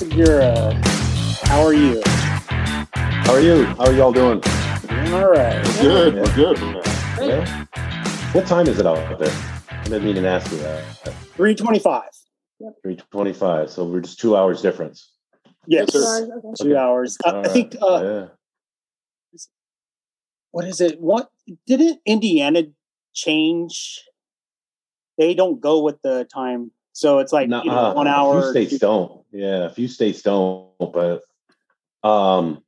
Anthony Segura, how are you? How are you? How are y'all doing? Doing all right. Good. Yeah. We're good. Yeah. What time is it out there? I didn't mean to ask you that. 325. Three twenty-five. So we're just two hours difference. Yes. Yes, sir. Okay. Two Okay. hours. I, All I think, uh, yeah. what is it? What didn't Indiana change? They don't go with the time. So it's like, No, you know, uh, one hour. few states don't. Yeah, a few states don't. But um,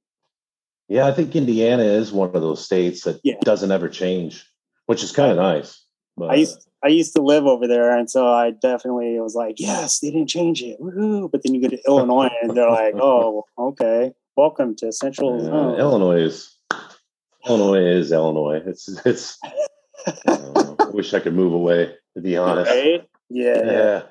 yeah, I think Indiana is one of those states that Yeah. doesn't ever change, which is kind of nice. But I used I used to live over there, and so I definitely was like, yes, they didn't change it, woohoo! But then you go to Illinois, and they're like, oh, okay, welcome to Central yeah. Illinois is Illinois is Illinois. It's it's. I. I wish I could move away. To be honest. Right? Yeah, Yeah.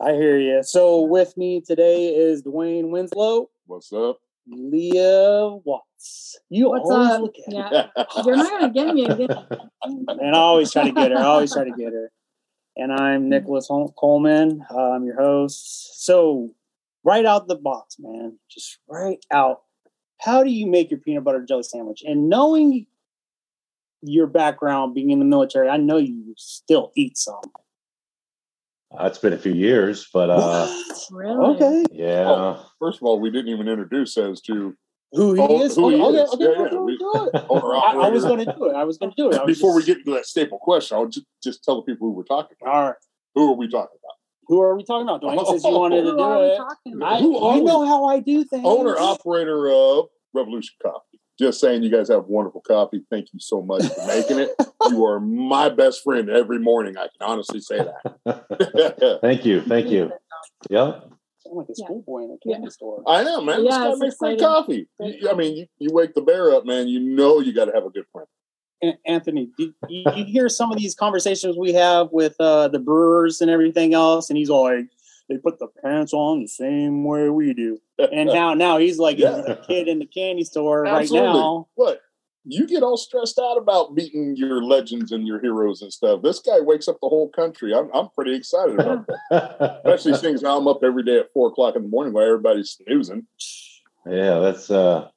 I hear you. So with me today is DeWayne Winslow, What's up? Leah Watts. You What's always up? look at Yeah. You're not gonna get me again. and I always try to get her. I always try to get her. And I'm Nicholas Hol- Coleman. Uh, I'm your host. So, right out the box, man, just right out. How do you make your peanut butter jelly sandwich? And knowing your background, being in the military, I know you still eat some. Uh, it's been a few years, but uh, Really? Okay, yeah. Oh. First of all, we didn't even introduce as to who he Oh, is? who he okay, is. okay, Yeah, okay, yeah, we- do it. owner I, I was going to do it. I was going to do it. I was Before we get into that staple question, I'll just, just tell the people who we're talking about. all right. Who are we talking about? Who are we talking about? DeWayne, since you wanted to Who do are we it. talking I, about? Who you know how I do things. Owner operator of Revolution Coffee. Just saying, you guys have wonderful coffee. Thank you so much for making it. you are my best friend every morning. I can honestly say that. Thank you. Thank you. Yep. Sound like a Yeah. schoolboy in a Yeah. candy store. I know, man. Yeah, Just gotta it's make free coffee. You- I mean, you, you wake the bear up, man. You know you got to have a good friend. An- Anthony, you, you hear some of these conversations we have with uh, the brewers and everything else? And he's all like, they put the pants on the same way we do. And now, now he's like Yeah. a kid in the candy store right now. What? You get all stressed out about beating your legends and your heroes and stuff. This guy wakes up the whole country. I'm, I'm pretty excited about that. Especially since I'm up every day at four o'clock in the morning while everybody's snoozing. yeah, that's uh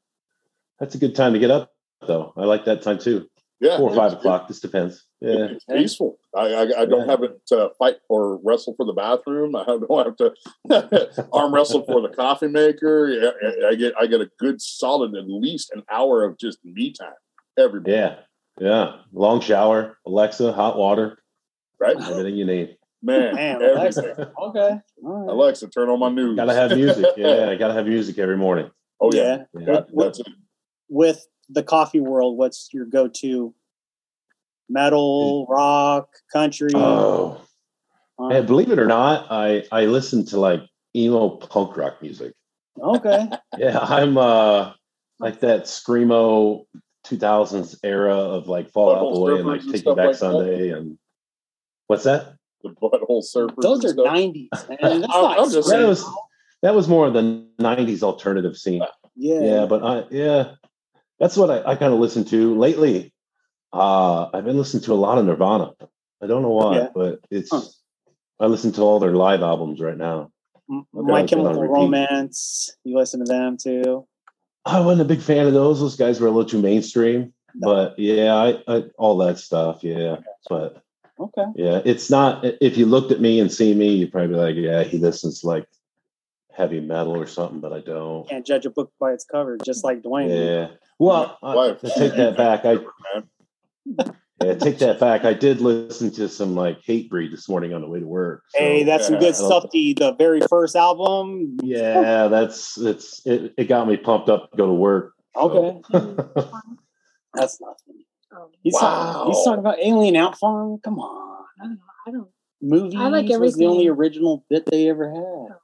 that's a good time to get up though. I like that time too. Yeah, Four or five o'clock. This depends. Yeah. It's peaceful. I, I, I don't Yeah. have to fight or wrestle for the bathroom. I don't have to arm wrestle for the coffee maker. I, I- I get I get a good solid at least an hour of just me time every day. Yeah. Yeah. Long shower, Alexa, hot water, Right, everything you need. man. Damn, everything. Alexa. Okay. All right. Alexa, turn on my news. Gotta have music. Yeah, I gotta have music every morning. Oh yeah, Yeah. That- that's it. With the coffee world, what's your go to? Metal, rock, country? Oh. And believe it or not, I I listen to like emo punk rock music. okay. Yeah, I'm uh like that screamo 2000s era of like Fall Out Boy and like and Take You Back like that. Sunday and what's that? The butthole surfers. Those are stuff. 90s, man. That's I'm- not just That was that was more of the 90s alternative scene. yeah. Yeah, but I yeah, that's what I, I kind of listen to lately. Uh I've been listening to a lot of Nirvana. I don't know why, Yeah. but it's Huh. I listen to all their live albums right now. M- Okay, My it's been on Chemical. Romance. You listen to them too. I wasn't a big fan of those. Those guys were a little too mainstream. No. But yeah, I, I all that stuff. Yeah, but Okay. yeah, it's not. If you looked at me and see me, you'd probably be like, yeah, he listens to like heavy metal or something. But I don't. Can't judge a book by its cover, just like DeWayne. Yeah. Well, I, Why? I take that back. I Man. Yeah, take that back. I did listen to some like Hatebreed this morning on the way to work. so- Hey, that's some good I stuff. The the very first album. yeah, that's it's it, it got me pumped up to go to work. Okay, so. that's nothing. Oh, He's talking, Wow. he's talking about Alien Ant Farm. Come on, I don't know. I don't. movies I like was the only original bit they ever had.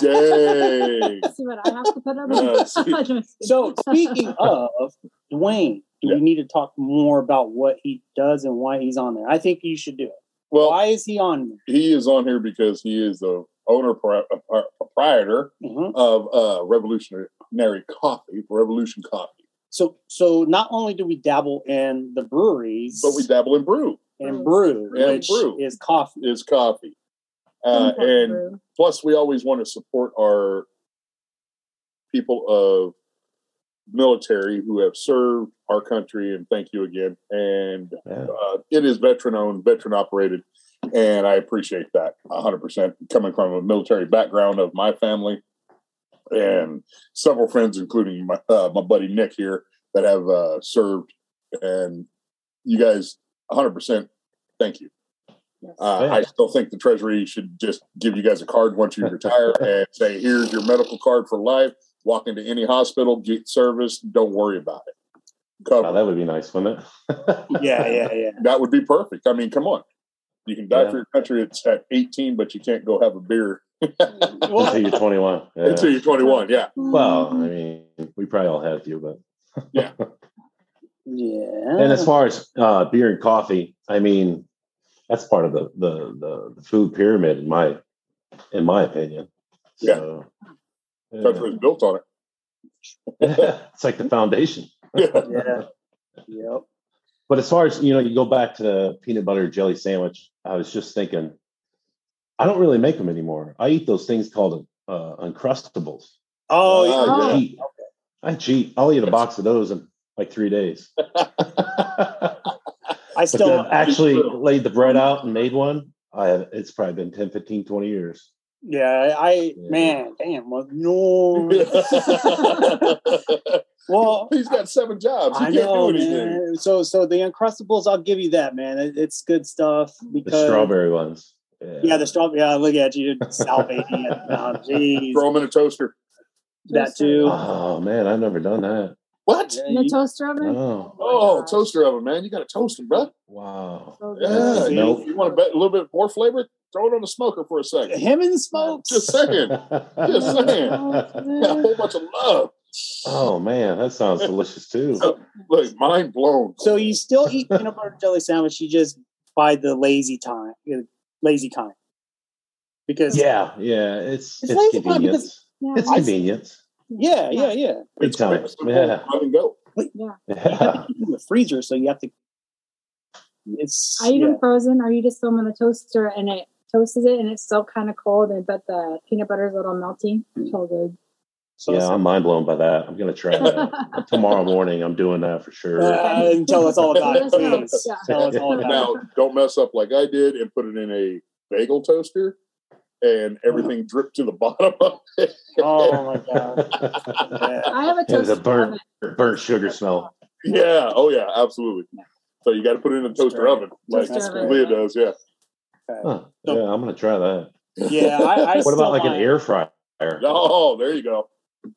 Dang. See what I have to put up Yeah, see. so speaking of DeWayne, do Yeah. we need to talk more about what he does and why he's on there? I think you should do it. Well, Why is he on there? he is on here because he is the owner pri- uh, proprietor Mhm. of uh, Revolutionary Coffee, Revolution Coffee. So so not only do we dabble in the breweries, But we dabble in brew. and brew, And which brew. is coffee. Is coffee. Uh, and brew. plus, we always want to support our people of military who have served our country, and thank you again. And Yeah. uh, it is veteran owned, veteran operated, and I appreciate that 100%. Coming from a military background of my family and several friends, including my, uh, my buddy Nick here, that have uh, served, and you guys 100% thank you. Yes. Uh, I still think the Treasury should just give you guys a card once you retire and say, here's your medical card for life. Walk into any hospital, get service. Don't worry about it. Cover. Oh, that would be nice, wouldn't it? Yeah, yeah, yeah. that would be perfect. I mean, come on. You can die Yeah. for your country it's at 18, but you can't go have a beer Until you're 21. Yeah. until you're 21. Yeah. Well, I mean, we probably all had a few, but Yeah. Yeah. And as far as uh, beer and coffee, I mean, that's part of the, the the the food pyramid in my in my opinion. So, yeah. Country was built on it. it's like the foundation. Yeah. yeah. Yep. But as far as you know, you go back to the peanut butter jelly sandwich. I was just thinking, I don't really make them anymore. I eat those things called uh, uncrustables. Oh, Ah, yeah. I yeah. cheat. I cheat. I'll eat a box of those in like three days. I still actually laid the bread out and made one, I have, it's probably been 10, 15, 20 years. Yeah, I Yeah. man, damn. Well, no. well, He's got seven jobs. He I can't know, do anything. man. So, so the Uncrustables, I'll give you that, man. It, it's good stuff The because strawberry ones. Yeah, the strawberry. Yeah, look at you salivating. it. Oh, Throw them in a toaster. that too. Oh man, I've never done that. What? Yeah, In the toaster oven? Oh Oh, toaster oven, man. You got to toast them, bro. wow. So. Yeah. See? You, you want a, bit, a little bit more flavor? Throw it on the smoker for a second. him and the smokes. Just saying. Just saying. Oh, Yeah, a whole bunch of love. oh man, that sounds delicious too. Look, mind blown. So you still eat peanut butter jelly sandwich? You just buy the lazy time, lazy kind, because Yeah, yeah. It's It's it's, lazy time convenience. Yeah. It's I- convenience. Yeah, yeah, yeah. Big It's time. Yeah. Run and go. yeah. You Yeah. have to keep them in the freezer, so you have to. It's I eat yeah. them frozen, or you just throw them in the toaster and it toasts it, and it's still kind of cold, and but the peanut butter is a little melty. So good. So yeah, I'm mind blown by that. I'm gonna try that tomorrow morning. I'm doing that for sure. uh, and tell us all about it, Let us know. please. Yeah. Tell us all about Now, don't mess up like I did and put it in a bagel toaster and everything dripped to the bottom of it. it. Oh my god! Yeah. I have a It was toaster a burnt oven. burnt sugar smell. Yeah. Oh, yeah. Absolutely. So you got to put it in a toaster great. oven, like Toaster. Leah does. Yeah. Huh. Yeah, I'm gonna try that. Yeah, I, I What about like an air fryer? Oh, there you go.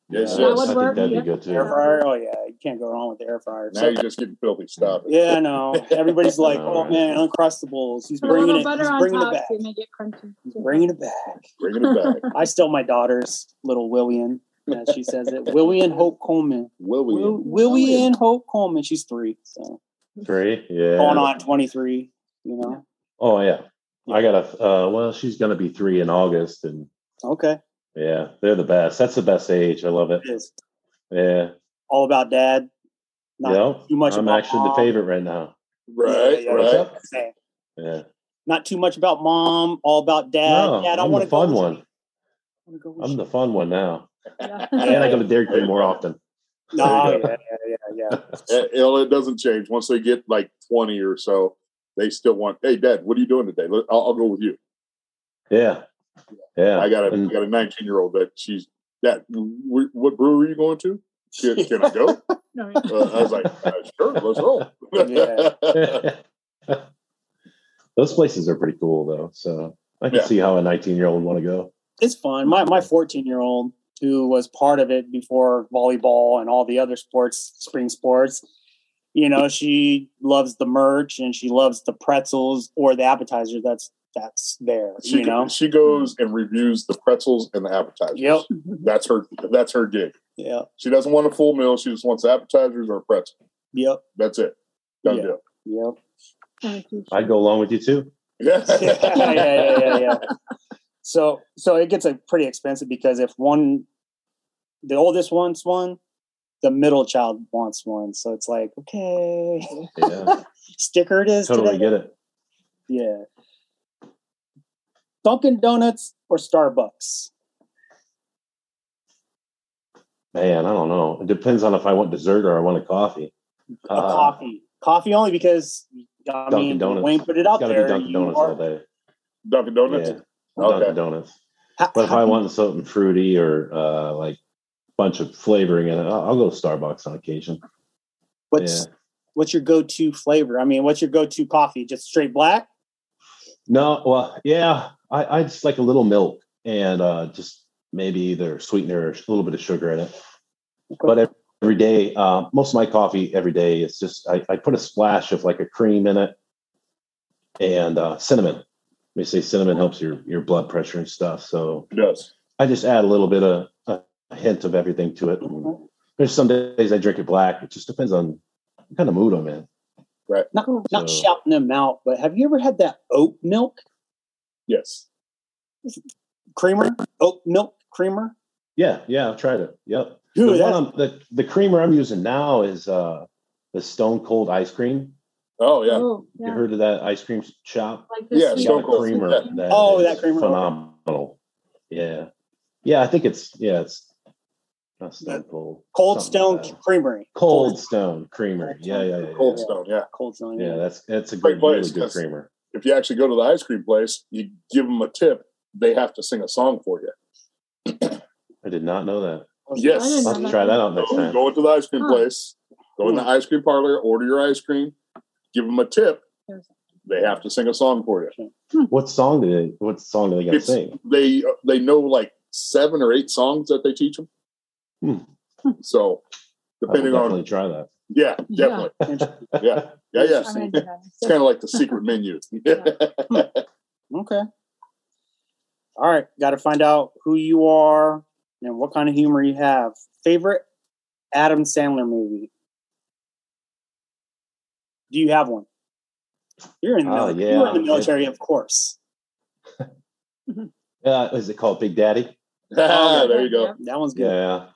Yes, Yeah, yes. would I think work, that'd yeah. be good too. air fryer. Oh yeah, you can't go wrong with the air fryer. Now So- you're just getting filthy. stuff. yeah, I know. Everybody's like, "Oh right. man, Uncrustables." He's Put bringing little it. butter He's on bringing it top back. to make it crunchy. He's bringing it back. Bringing it back. I still my daughter's little Willian, as she says it. Willian Hope Coleman. Will we? Will, Willian Hope Coleman. She's three, so Three. Yeah. going on twenty three. You know. Oh yeah. I got a uh well, she's gonna be three in August and Okay, yeah, they're the best. That's the best age. I love it. it is Yeah. all about dad. Not Yep. too much I'm about actually the favorite right now. Right. Yeah, yeah, right. Yeah. Not too much about mom. All about dad. No, dad, I I'm want the to fun go one. I go I'm you. the fun one now. Yeah. And I go to Dairy Queen more often. No, yeah, yeah, yeah, yeah. You know, it doesn't change. Once they get like 20 or so, they still want, hey, dad, what are you doing today? I'll, I'll go with you. Yeah. Yeah. I got a, And- I got a 19 year old that she's, Dad, wh- what brewery are you going to? Can, can I go? No, Uh, I was like, uh, sure, let's roll. Yeah. Those places are pretty cool though. So I can Yeah. see how a 19 year old would want to go. it's fun. My my 14 year old who was part of it before volleyball and all the other sports, spring sports. You know, she loves the merch and she loves the pretzels or the appetizer that's that's there. she, you know, she goes and reviews the pretzels and the appetizers. Yep. That's her, that's her gig. yeah, She doesn't want a full meal. She just wants appetizers or a pretzel. yep, That's it. Done Yeah. deal. yep. I'd go along with you too. Yeah. yeah, yeah, yeah, yeah, yeah. So so it gets a pretty expensive because if one, the oldest wants one, the middle child wants one. So it's like okay, Yeah. sticker it is totally today. get it. Yeah. Dunkin' Donuts or Starbucks? Man, I don't know. It depends on if I want dessert or I want a coffee. A uh, coffee. Coffee only because I Dunkin' mean Donuts. Wayne put it out there. Dunkin' Donuts are, all day. Dunkin' Donuts. Yeah, okay. Dunkin' Donuts. How, but if I want something fruity or uh, like a bunch of flavoring in it, I'll, I'll go Starbucks on occasion. What's yeah. what's your go-to flavor? I mean, what's your go-to coffee? Just straight black? No, well, yeah, I, I just like a little milk and uh, just maybe either sweetener or a little bit of sugar in it. But every day, uh, most of my coffee every day is just I, I, put a splash of like a cream in it and uh, cinnamon. They say cinnamon helps your your blood pressure and stuff. So it does. I just add a little bit of a, a hint of everything to it. Mm-hmm. There's some days I drink it black. It just depends on what kind of mood I'm in. Right. Not so, not shouting them out, but have you ever had that oat milk? Yes. Creamer, oat milk creamer. Yeah, yeah, I've tried it. Yep. Dude, the, the, the creamer I'm using now is uh the Stone Cold ice cream. Oh yeah. Oh, yeah. You heard of that ice cream shop? Like yeah, Stone Cold creamer. Yeah. That oh, that creamer. Phenomenal. Yeah. Yeah, I think it's yeah, it's not Stone Cold. Cold Stone like Creamery. Cold, Cold Stone Creamery. Yeah, yeah, yeah. Cold yeah. Stone, yeah. Cold Stone. Yeah, that's that's a great, really good creamer. If you actually go to the ice cream place, you give them a tip. They have to sing a song for you. I did not know that. Yes, I'll have to try that out next time. Go into the ice cream huh. place. Go in the ice cream parlor. Order your ice cream. Give them a tip. They have to sing a song for you. Hmm. What song do they? What song do they got to sing? They they know like seven or eight songs that they teach them. Hmm. So depending on try that. Yeah, definitely. Yeah, yeah, yeah. yeah. It's kind of like the secret menu. Hmm. okay. All right, got to find out who you are and what kind of humor you have. Favorite Adam Sandler movie? Do you have one? You're in the, oh, yeah. You're in the military, of course. uh, is it called Big Daddy? oh, there you go. That one's good. Yeah.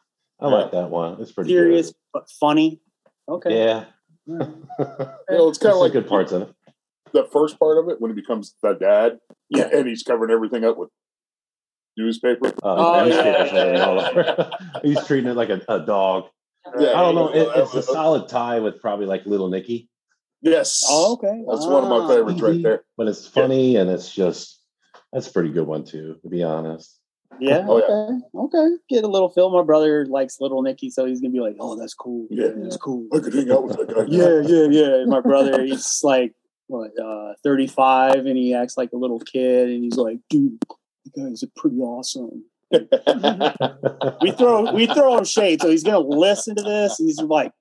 I like that one. It's pretty serious but funny. Okay. Yeah. well, it's kind of like good parts of it. The first part of it when he becomes the dad, yeah, and he's covering everything up with newspaper. Uh, oh, yeah. he's treating it like a, a dog. Yeah, I don't know. It, it's a solid tie with probably like Little Nicky. Yes. Oh, okay. That's ah. one of my ah. favorites right there. But it's funny yeah. and it's just that's a pretty good one too, to be honest. Yeah. Oh, okay. Yeah. Okay. Get a little feel. My brother likes Little Nicky, so he's gonna be like, "Oh, that's cool. Yeah, that's cool. I could hang out with that guy. yeah, yeah, yeah. my brother, he's like what, uh, 35, and he acts like a little kid, and he's like, "Dude, you guys are pretty awesome." we throw we throw him shade, so he's gonna listen to this, and he's like,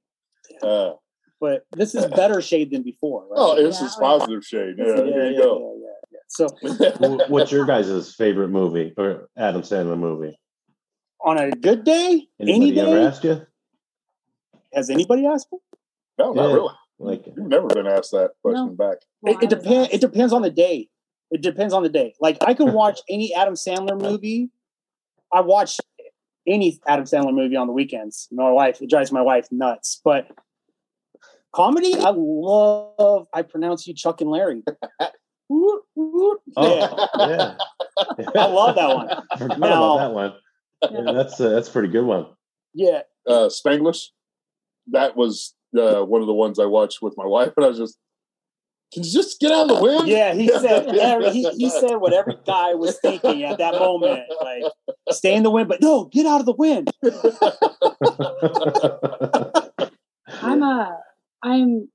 uh, "But this is better shade than before." Right? Oh, this yeah, is positive shade. Yeah, yeah, there you go. So, what's your guys' favorite movie or Adam Sandler movie? On a good day, anybody any day, ever asked you? Has anybody asked me? No, not really. Like you've never been asked that question no. back. It, it depends. It depends on the day. It depends on the day. Like I can watch any Adam Sandler movie. I watch any Adam Sandler movie on the weekends. My wife, it drives my wife nuts. But comedy, I love. I pronounce you Chuck and Larry. Oh, yeah. I love that one. I forgot now, about that one. Yeah, that's uh, that's a pretty good one. Yeah. Uh, Spanglish. That was uh, one of the ones I watched with my wife, and I was just, can you just get out of the wind? Yeah, he said every, he, he said what every guy was thinking at that moment. Like, stay in the wind, but no, get out of the wind. I'm a I'm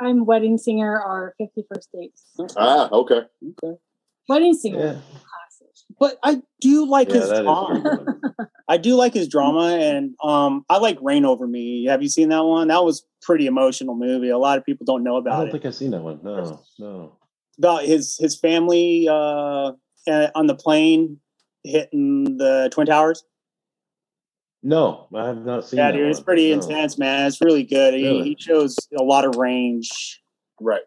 I'm wedding singer or 51st dates. Ah, okay. Okay. Wedding singer. Yeah. But I do like yeah, his drama. I do like his drama, and um, I like Reign Over Me. Have you seen that one? That was pretty emotional movie. A lot of people don't know about it. I don't it. think I've seen that one. No, no. About his his family uh, on the plane hitting the Twin Towers. No, I have not seen. Yeah, dude, it's pretty no. intense, man. It's really good. Really? He, he, shows a lot of range. Right.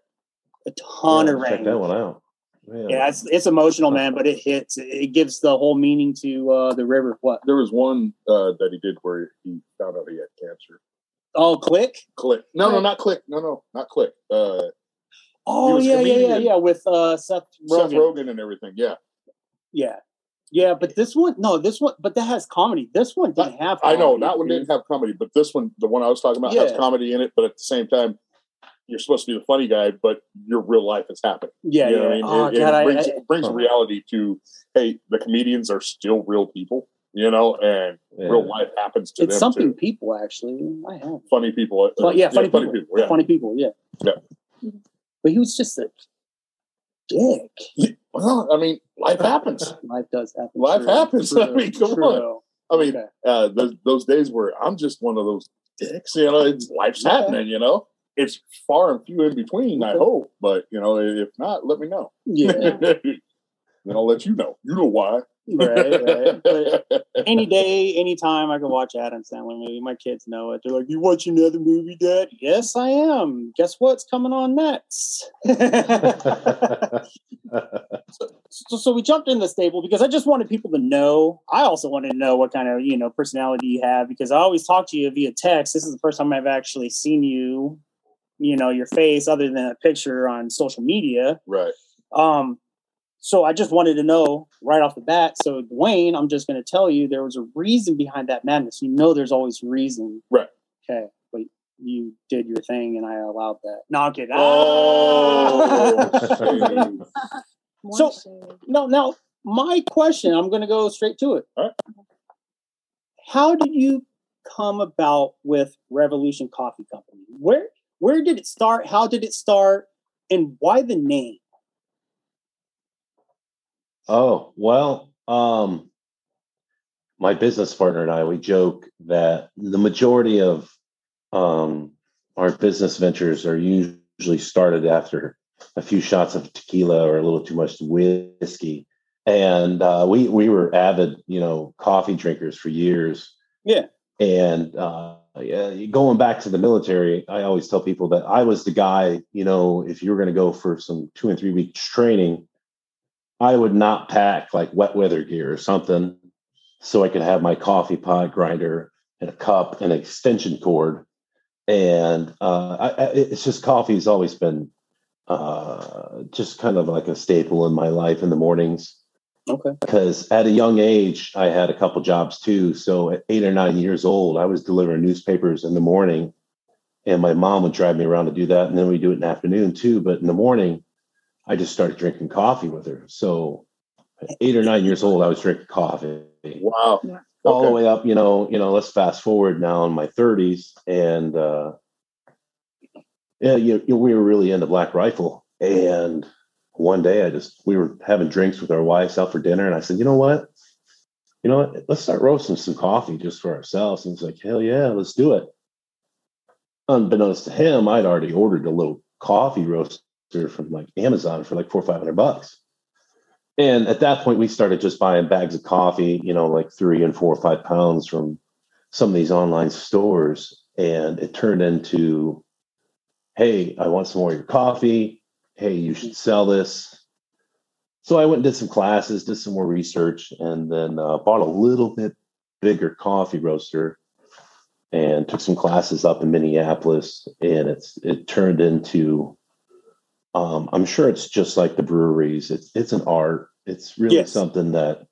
A ton yeah, of range. Check that one out. Yeah. yeah, it's it's emotional, man, but it hits. It gives the whole meaning to uh, the river. What? There was one uh, that he did where he found out he had cancer. Oh, click. Click. No, click. no, not click. No, no, not click. Uh, oh yeah, yeah, yeah, yeah. With uh, Seth Rogen. Seth Rogen and everything. Yeah. Yeah. Yeah, but this one, no, this one, but that has comedy. This one didn't have. I know that one didn't have comedy, but this one, the one I was talking about, has comedy in it. But at the same time, you're supposed to be the funny guy, but your real life is happening. Yeah, you know yeah. what I mean? Oh, it, it God, I- brings, I- it brings reality to hey, the comedians are still real people, you know, and Yeah. real life happens to it's them something too. people actually. I have. Funny people, uh, Fun- yeah, funny people. yeah. Funny people. Yeah. Yeah. But he was just a dick. Well, I mean, life happens. Life does happen. Life True, happens. I mean, come on. I mean, Okay. uh, those, those days where I'm just one of those dicks, you know, it's, life's Yeah. happening, you know. It's far and few in between, I hope. But, you know, if not, let me know. Yeah. then I'll let you know. You know why. right, right. But any day, anytime I can watch Adam Sandler movie. My kids know it. They're like, "You watch another movie, Dad?" Yes, I am. Guess what's coming on next? So, so we jumped in the stable because I just wanted people to know. I also wanted to know what kind of you know personality you have because I always talk to you via text. This is the first time I've actually seen you, you know, your face other than a picture on social media. right. Um, so I just wanted to know right off the bat. So DeWayne, I'm just going to tell you there was a reason behind that madness. You know, there's always reason. Right. Okay, but you did your thing, and I allowed that. No, I'm kidding. Oh. More So- shade. no, now my question. I'm going to go straight to it. All right. How did you come about with Revolution Coffee Company? Where where did it start? How did it start? And why the name? Oh, well, um, my business partner and I, we joke that the majority of um, our business ventures are usually started after a few shots of tequila or a little too much whiskey. And uh, we we were avid, you know, coffee drinkers for years. Yeah. And uh, yeah, going back to the military, I always tell people that I was the guy. You know, if you were going to go for some two and three weeks training, I would not pack like wet weather gear or something so I could have my coffee pot grinder and a cup and an extension cord. And uh, I, I, it's just coffee has always been uh, just kind of like a staple in my life in the mornings. Okay. Because at a young age, I had a couple jobs too. So at eight or nine years old, I was delivering newspapers in the morning, and my mom would drive me around to do that. And then we do it in the afternoon too. But in the morning, I just started drinking coffee with her. So at eight or nine years old, I was drinking coffee Wow. all the way up. You know, you know. Let's fast forward now in my thirties, and uh, yeah, you, we were really into Black Rifle. And one day, I just we were having drinks with our wives out for dinner, and I said, you know what, you know what, let's start roasting some coffee just for ourselves. And he's like, hell yeah, let's do it. Unbeknownst to him, I'd already ordered a little coffee roaster from like Amazon for like four or five hundred bucks. And at that point, we started just buying bags of coffee, you know, like three and four or five pounds from some of these online stores. And it turned into, hey, I want some more of your coffee. Hey, you should sell this. So I went and did some classes, did some more research, and then uh, bought a little bit bigger coffee roaster and took some classes up in Minneapolis. And it's it turned into um, I'm sure it's just like the breweries. It's it's an art. It's really Yes. something that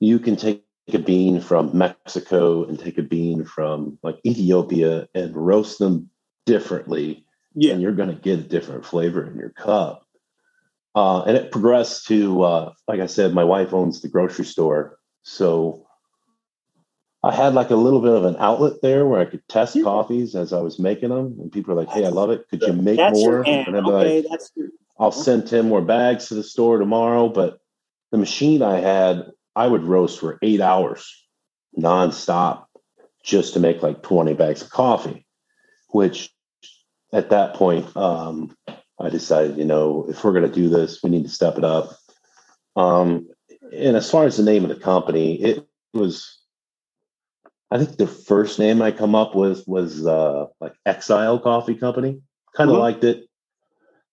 you can take a bean from Mexico and take a bean from like Ethiopia and roast them differently, Yeah. and you're going to get a different flavor in your cup. Uh, and it progressed to, uh, like I said, my wife owns the grocery store, so I had like a little bit of an outlet there where I could test Yeah. coffees as I was making them, and people are like, "Hey, I love it. Could you make That's more?" And I'd be okay, like, I'll send 10 more bags to the store tomorrow. But the machine I had, I would roast for eight hours nonstop just to make like 20 bags of coffee, which at that point, um, I decided, you know, if we're going to do this, we need to step it up. Um, and as far as the name of the company, it was, I think the first name I come up with was uh, like Exile Coffee Company. Kind of Mhm. liked it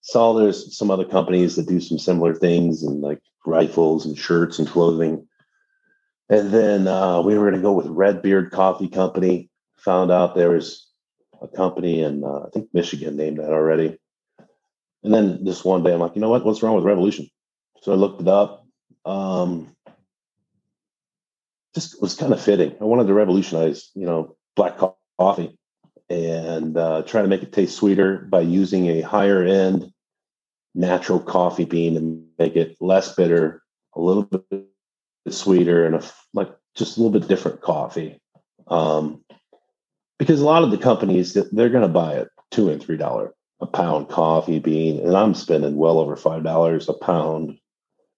saw there's some other companies that do some similar things and like rifles and shirts and clothing. And then uh, we were going to go with Red Beard Coffee Company. Found out there was a company in uh, I think Michigan named that already. And then this one day I'm like, you know what? What's wrong with Revolution? So I looked it up. um, just was kind of fitting. I wanted to revolutionize, you know, black coffee and uh, try to make it taste sweeter by using a higher end natural coffee bean and make it less bitter, a little bit sweeter, and a, like just a little bit different coffee. Um, because a lot of the companies they're going to buy it two and three dollar a pound coffee bean, and I'm spending well over five dollars a pound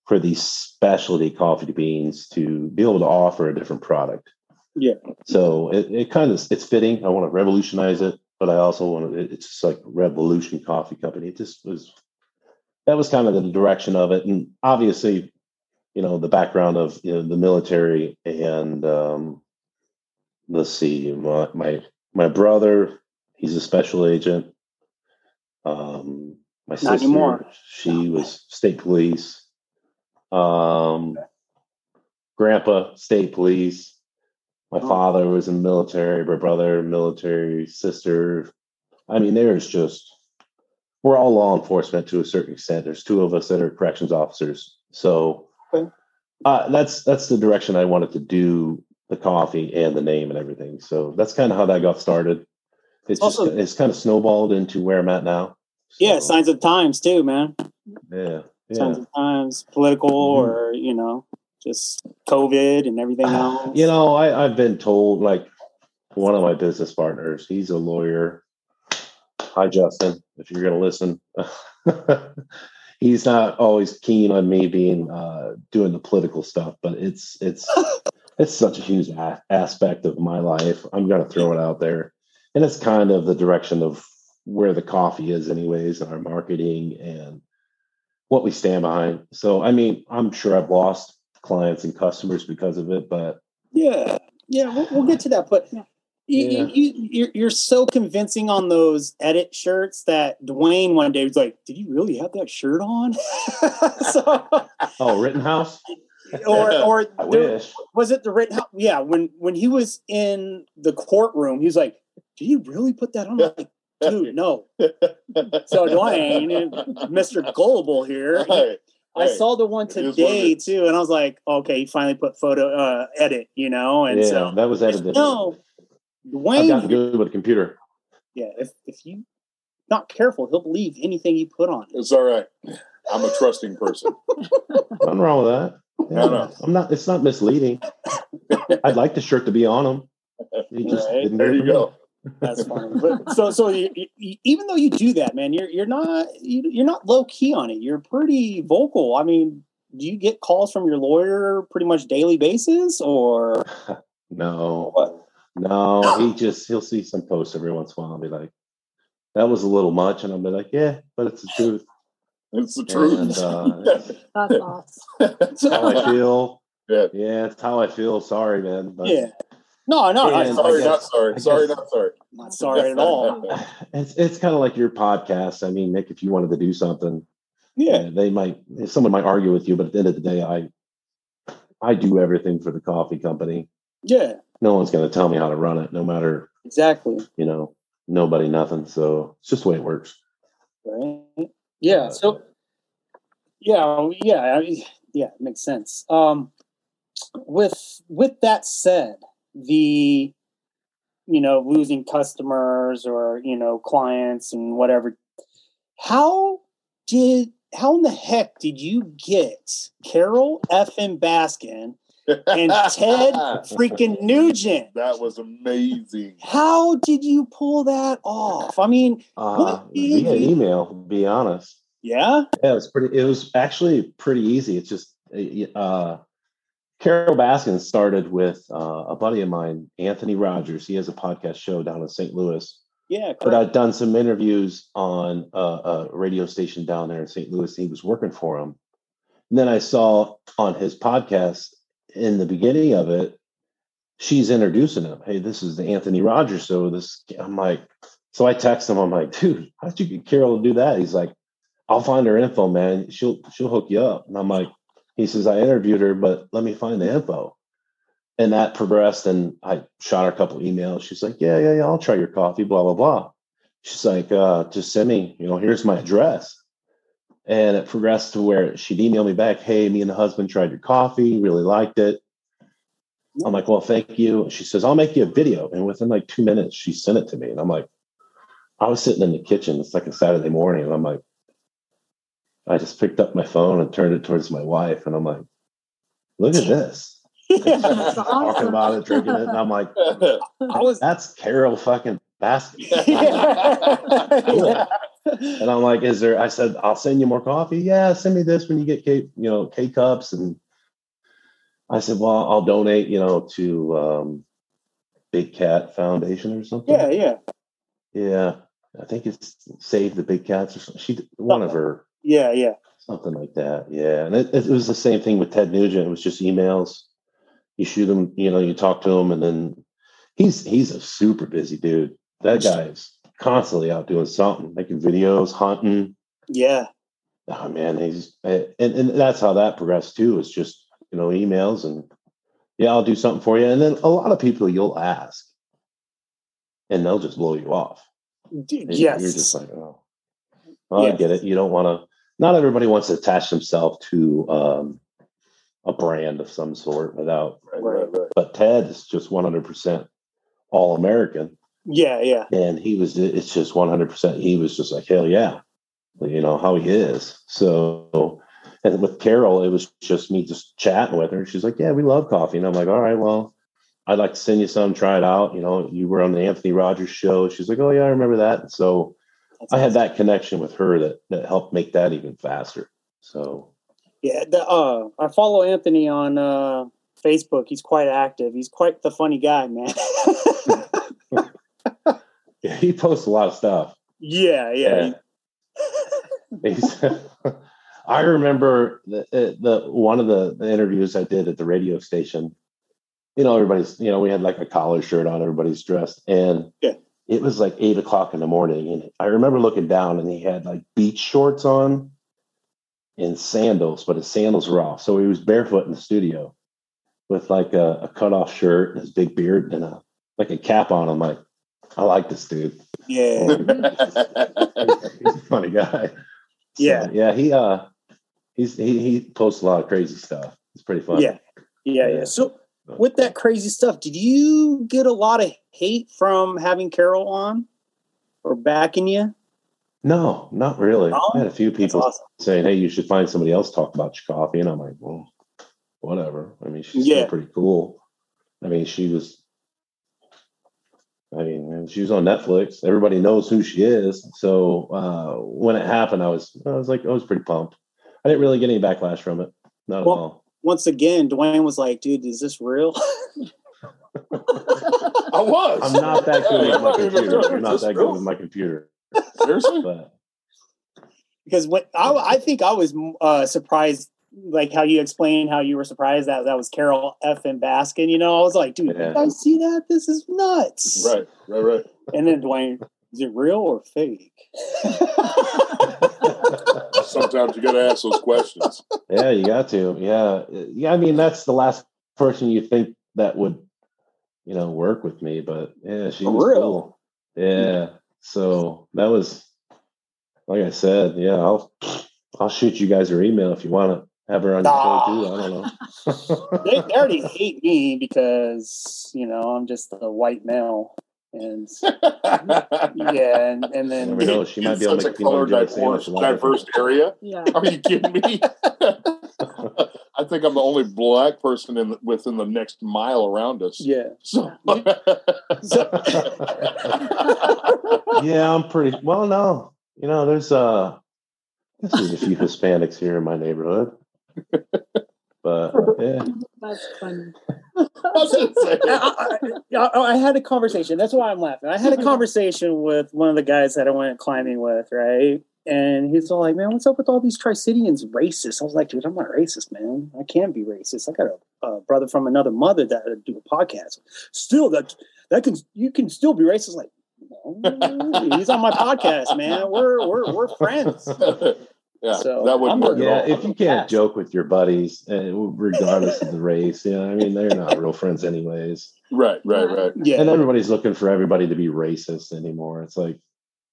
for these specialty coffee beans to be able to offer a different product. Yeah. So it, it kind of it's fitting. I want to revolutionize it, but I also want to. It's just like Revolution Coffee Company. It just was. That was kind of the direction of it, and obviously, you know, the background of you know, the military and um, let's see, my my my brother, he's a special agent. Um, my Not sister, anymore. she was state police. Um, grandpa, state police. My oh. father was in the military. My brother, military. Sister. I mean, there's just we're all law enforcement to a certain extent. There's two of us that are corrections officers. So uh, that's that's the direction I wanted to do the coffee and the name and everything. So that's kind of how that got started. It's also, just it's kind of snowballed into where I'm at now. So. Yeah, signs of times too, man. Yeah, yeah. Signs of times, political mm-hmm. or you know, just COVID and everything else. You know, I, I've been told like one of my business partners, he's a lawyer. Hi, Justin, if you're going to listen. he's not always keen on me being uh, doing the political stuff, but it's it's it's such a huge a- aspect of my life. I'm going to throw it out there. And it's kind of the direction of where the coffee is, anyways, and our marketing and what we stand behind. So, I mean, I'm sure I've lost clients and customers because of it, but yeah, yeah, we'll, we'll get to that. But yeah. You, you, you're, you're so convincing on those edit shirts that DeWayne one day was like, "Did you really have that shirt on?" so, oh, Rittenhouse or or there, was it the written? Yeah, when when he was in the courtroom, he was like, "Do you really put that on?" like, dude, no. so DeWayne, Mr. Gullible here. Right. I right. saw the one today too, and I was like, okay, he finally put photo uh, edit, you know, and yeah, so that was edited. No, DeWayne, I've good with a computer. Yeah, if if you not careful, he'll believe anything you put on. It's all right. I'm a trusting person. Nothing wrong with that. Yeah, no, no. I'm not. It's not misleading. I'd like the shirt to be on him. He just right. didn't there you go. That's funny. But so so you, you, even though you do that, man, you're you're not you, are not low key on it. You're pretty vocal. I mean, do you get calls from your lawyer pretty much daily basis or? no, what? no. He just he'll see some posts every once in a while and be like, "That was a little much," and I'll be like, "Yeah, but it's the truth." It's the truth. And, uh, That's awesome. That's how I feel. Yeah. Yeah, it's how I feel. Sorry, man. But, yeah. No, no, no sorry, guess, not sorry. Sorry, not sorry. Not sorry at all. It's it's kind of like your podcast. I mean, Nick, if you wanted to do something, yeah, they might. Someone might argue with you, but at the end of the day, I I do everything for the coffee company. Yeah. No one's going to tell me how to run it, no matter exactly. You know, nobody, nothing. So it's just the way it works. Right. Yeah. So, yeah, yeah, I mean, yeah, it makes sense. Um, with with that said, the you know losing customers or you know clients and whatever, how did how in the heck did you get Carole F. and Baskin and Ted freaking Nugent. That was amazing. How did you pull that off? I mean, uh, via you... email. Be honest. Yeah. Yeah, it was pretty. It was actually pretty easy. It's just uh, Carole Baskin started with uh, a buddy of mine, Anthony Rogers. He has a podcast show down in St. Louis. Yeah, correct. but I'd done some interviews on a, a radio station down there in St. Louis. he was working for him. And then I saw on his podcast in the beginning of it, she's introducing him. Hey, this is Anthony Rogers So This I'm like, so I text him. I'm like, dude, how'd you get Carole to do that? He's like, I'll find her info, man. She'll she'll hook you up. And I'm like, he says, I interviewed her, but let me find the info. And that progressed, and I shot her a couple emails. She's like, Yeah, yeah, yeah, I'll try your coffee, blah, blah, blah. She's like, uh, just send me, you know, here's my address. And it progressed to where she'd email me back, "Hey, me and the husband tried your coffee, really liked it." I'm like, "Well, thank you." She says, "I'll make you a video," and within like two minutes, she sent it to me, and I'm like, I was sitting in the kitchen. It's like a Saturday morning, and I'm like, I just picked up my phone and turned it towards my wife, and I'm like, "Look at this." That's awesome. Talking about it, drinking it, and I'm like, I was "That's Carole fucking Baskin." yeah. And I'm like, is there? I said, I'll send you more coffee. Yeah, send me this when you get K, you know, K cups. And I said, well, I'll donate, you know, to um, Big Cat Foundation or something. yeah, yeah, yeah. I think it's Save the Big Cats or something. She one of her yeah, yeah. something like that. Yeah, and it, it was the same thing with Ted Nugent. It was just emails. You shoot him, you know, you talk to him, and then he's he's a super busy dude. That guy's constantly out doing something, making videos, hunting. Yeah. Oh man, he's and, and that's how that progressed too. It's just you know emails and yeah, I'll do something for you, and then a lot of people you'll ask, and they'll just blow you off. And yes. you're just like, oh, oh I get it. You don't want to. Not everybody wants to attach themselves to um, a brand of some sort without. right, right, right. But Ted is just 100 percent all American, yeah, yeah. and he was. It's just 100. percent He was just like hell yeah, you know how he is. So, and with Carole, it was just me just chatting with her. She's like, yeah, we love coffee, and I'm like, all right, well. I'd like to send you some, try it out. You know, you were on the Anthony Rogers show. She's like, Oh yeah, I remember that. So That's I had awesome. that connection with her that that helped make that even faster. So Yeah, the, uh, I follow Anthony on uh, Facebook. He's quite active. He's quite the funny guy, man. yeah, he posts a lot of stuff. yeah, yeah. I remember the, uh, the one of the, the interviews I did at the radio station. You know, everybody's you know we had like a collar shirt on. Everybody's dressed, and Yeah. it was like eight o'clock in the morning. And I remember looking down, and he had like beach shorts on and sandals, but his sandals were off. So he was barefoot in the studio with like a, a cut off shirt and his big beard and a like a cap on. I'm like, I like this dude. yeah. He's a funny guy. So, Yeah. yeah. He uh, he's he he posts a lot of crazy stuff. It's pretty fun. Yeah. Yeah, yeah. Yeah. So with that crazy stuff, did you get a lot of hate from having Carole on or backing you? No, not really. No? I had a few people awesome. saying, "Hey, you should find somebody else to talk about your coffee," and I'm like, "Well, whatever." I mean, she's Yeah. still pretty cool. I mean, she was. I mean, she was on Netflix. Everybody knows who she is. So uh, when it happened, I was I was like I was pretty pumped. I didn't really get any backlash from it. Not Well, at all. Once again, DeWayne was like, dude, is this real? I was. I'm not that good with my I'm not even computer. sure. I'm not that good with my computer. Seriously? But because when I, I think I was uh, surprised, like how you explained how you were surprised that that was Carole F. and Baskin. You know, I was like, dude, Yeah. you guys see that? This is nuts. Right, right, right. And then DeWayne, is it real or fake? Sometimes you got to ask those questions. yeah, you got to. Yeah, yeah. I mean, that's the last person you think that would, you know, work with me. But yeah, she For was real? cool. Yeah. So that was, like I said, yeah. I'll I'll shoot you guys her email if you want to have her on your show too. I don't know. they, they already hate me because you know I'm just a white male, and yeah, and, and then never know. She might be able to a make a color peanut butter diverse, sandwich. a lot diverse area. Yeah. Are you kidding me? I think I'm the only black person in within the next mile around us. yeah. So, yeah, I'm pretty well. No, you know, there's uh, there's a few Hispanics here in my neighborhood, but yeah, That's funny. I was gonna say, I, I, I, I had a conversation. That's why I'm laughing. I had a conversation with one of the guys that I went climbing with, right? And he's all like, "Man, what's up with all these Tricidians racist?" I was like, "Dude, I'm not racist, man. I can't be racist. I got a, a brother from another mother that I do a podcast. Still, that that can you can still be racist." Like, no, he's on my podcast, man. We're we're we're friends. yeah, So, that wouldn't work yeah. at all. If you can't joke with your buddies, uh, regardless of the race, you know, I mean, they're not real friends anyways. Right, right, right. Yeah, And everybody's looking for everybody to be racist anymore. It's like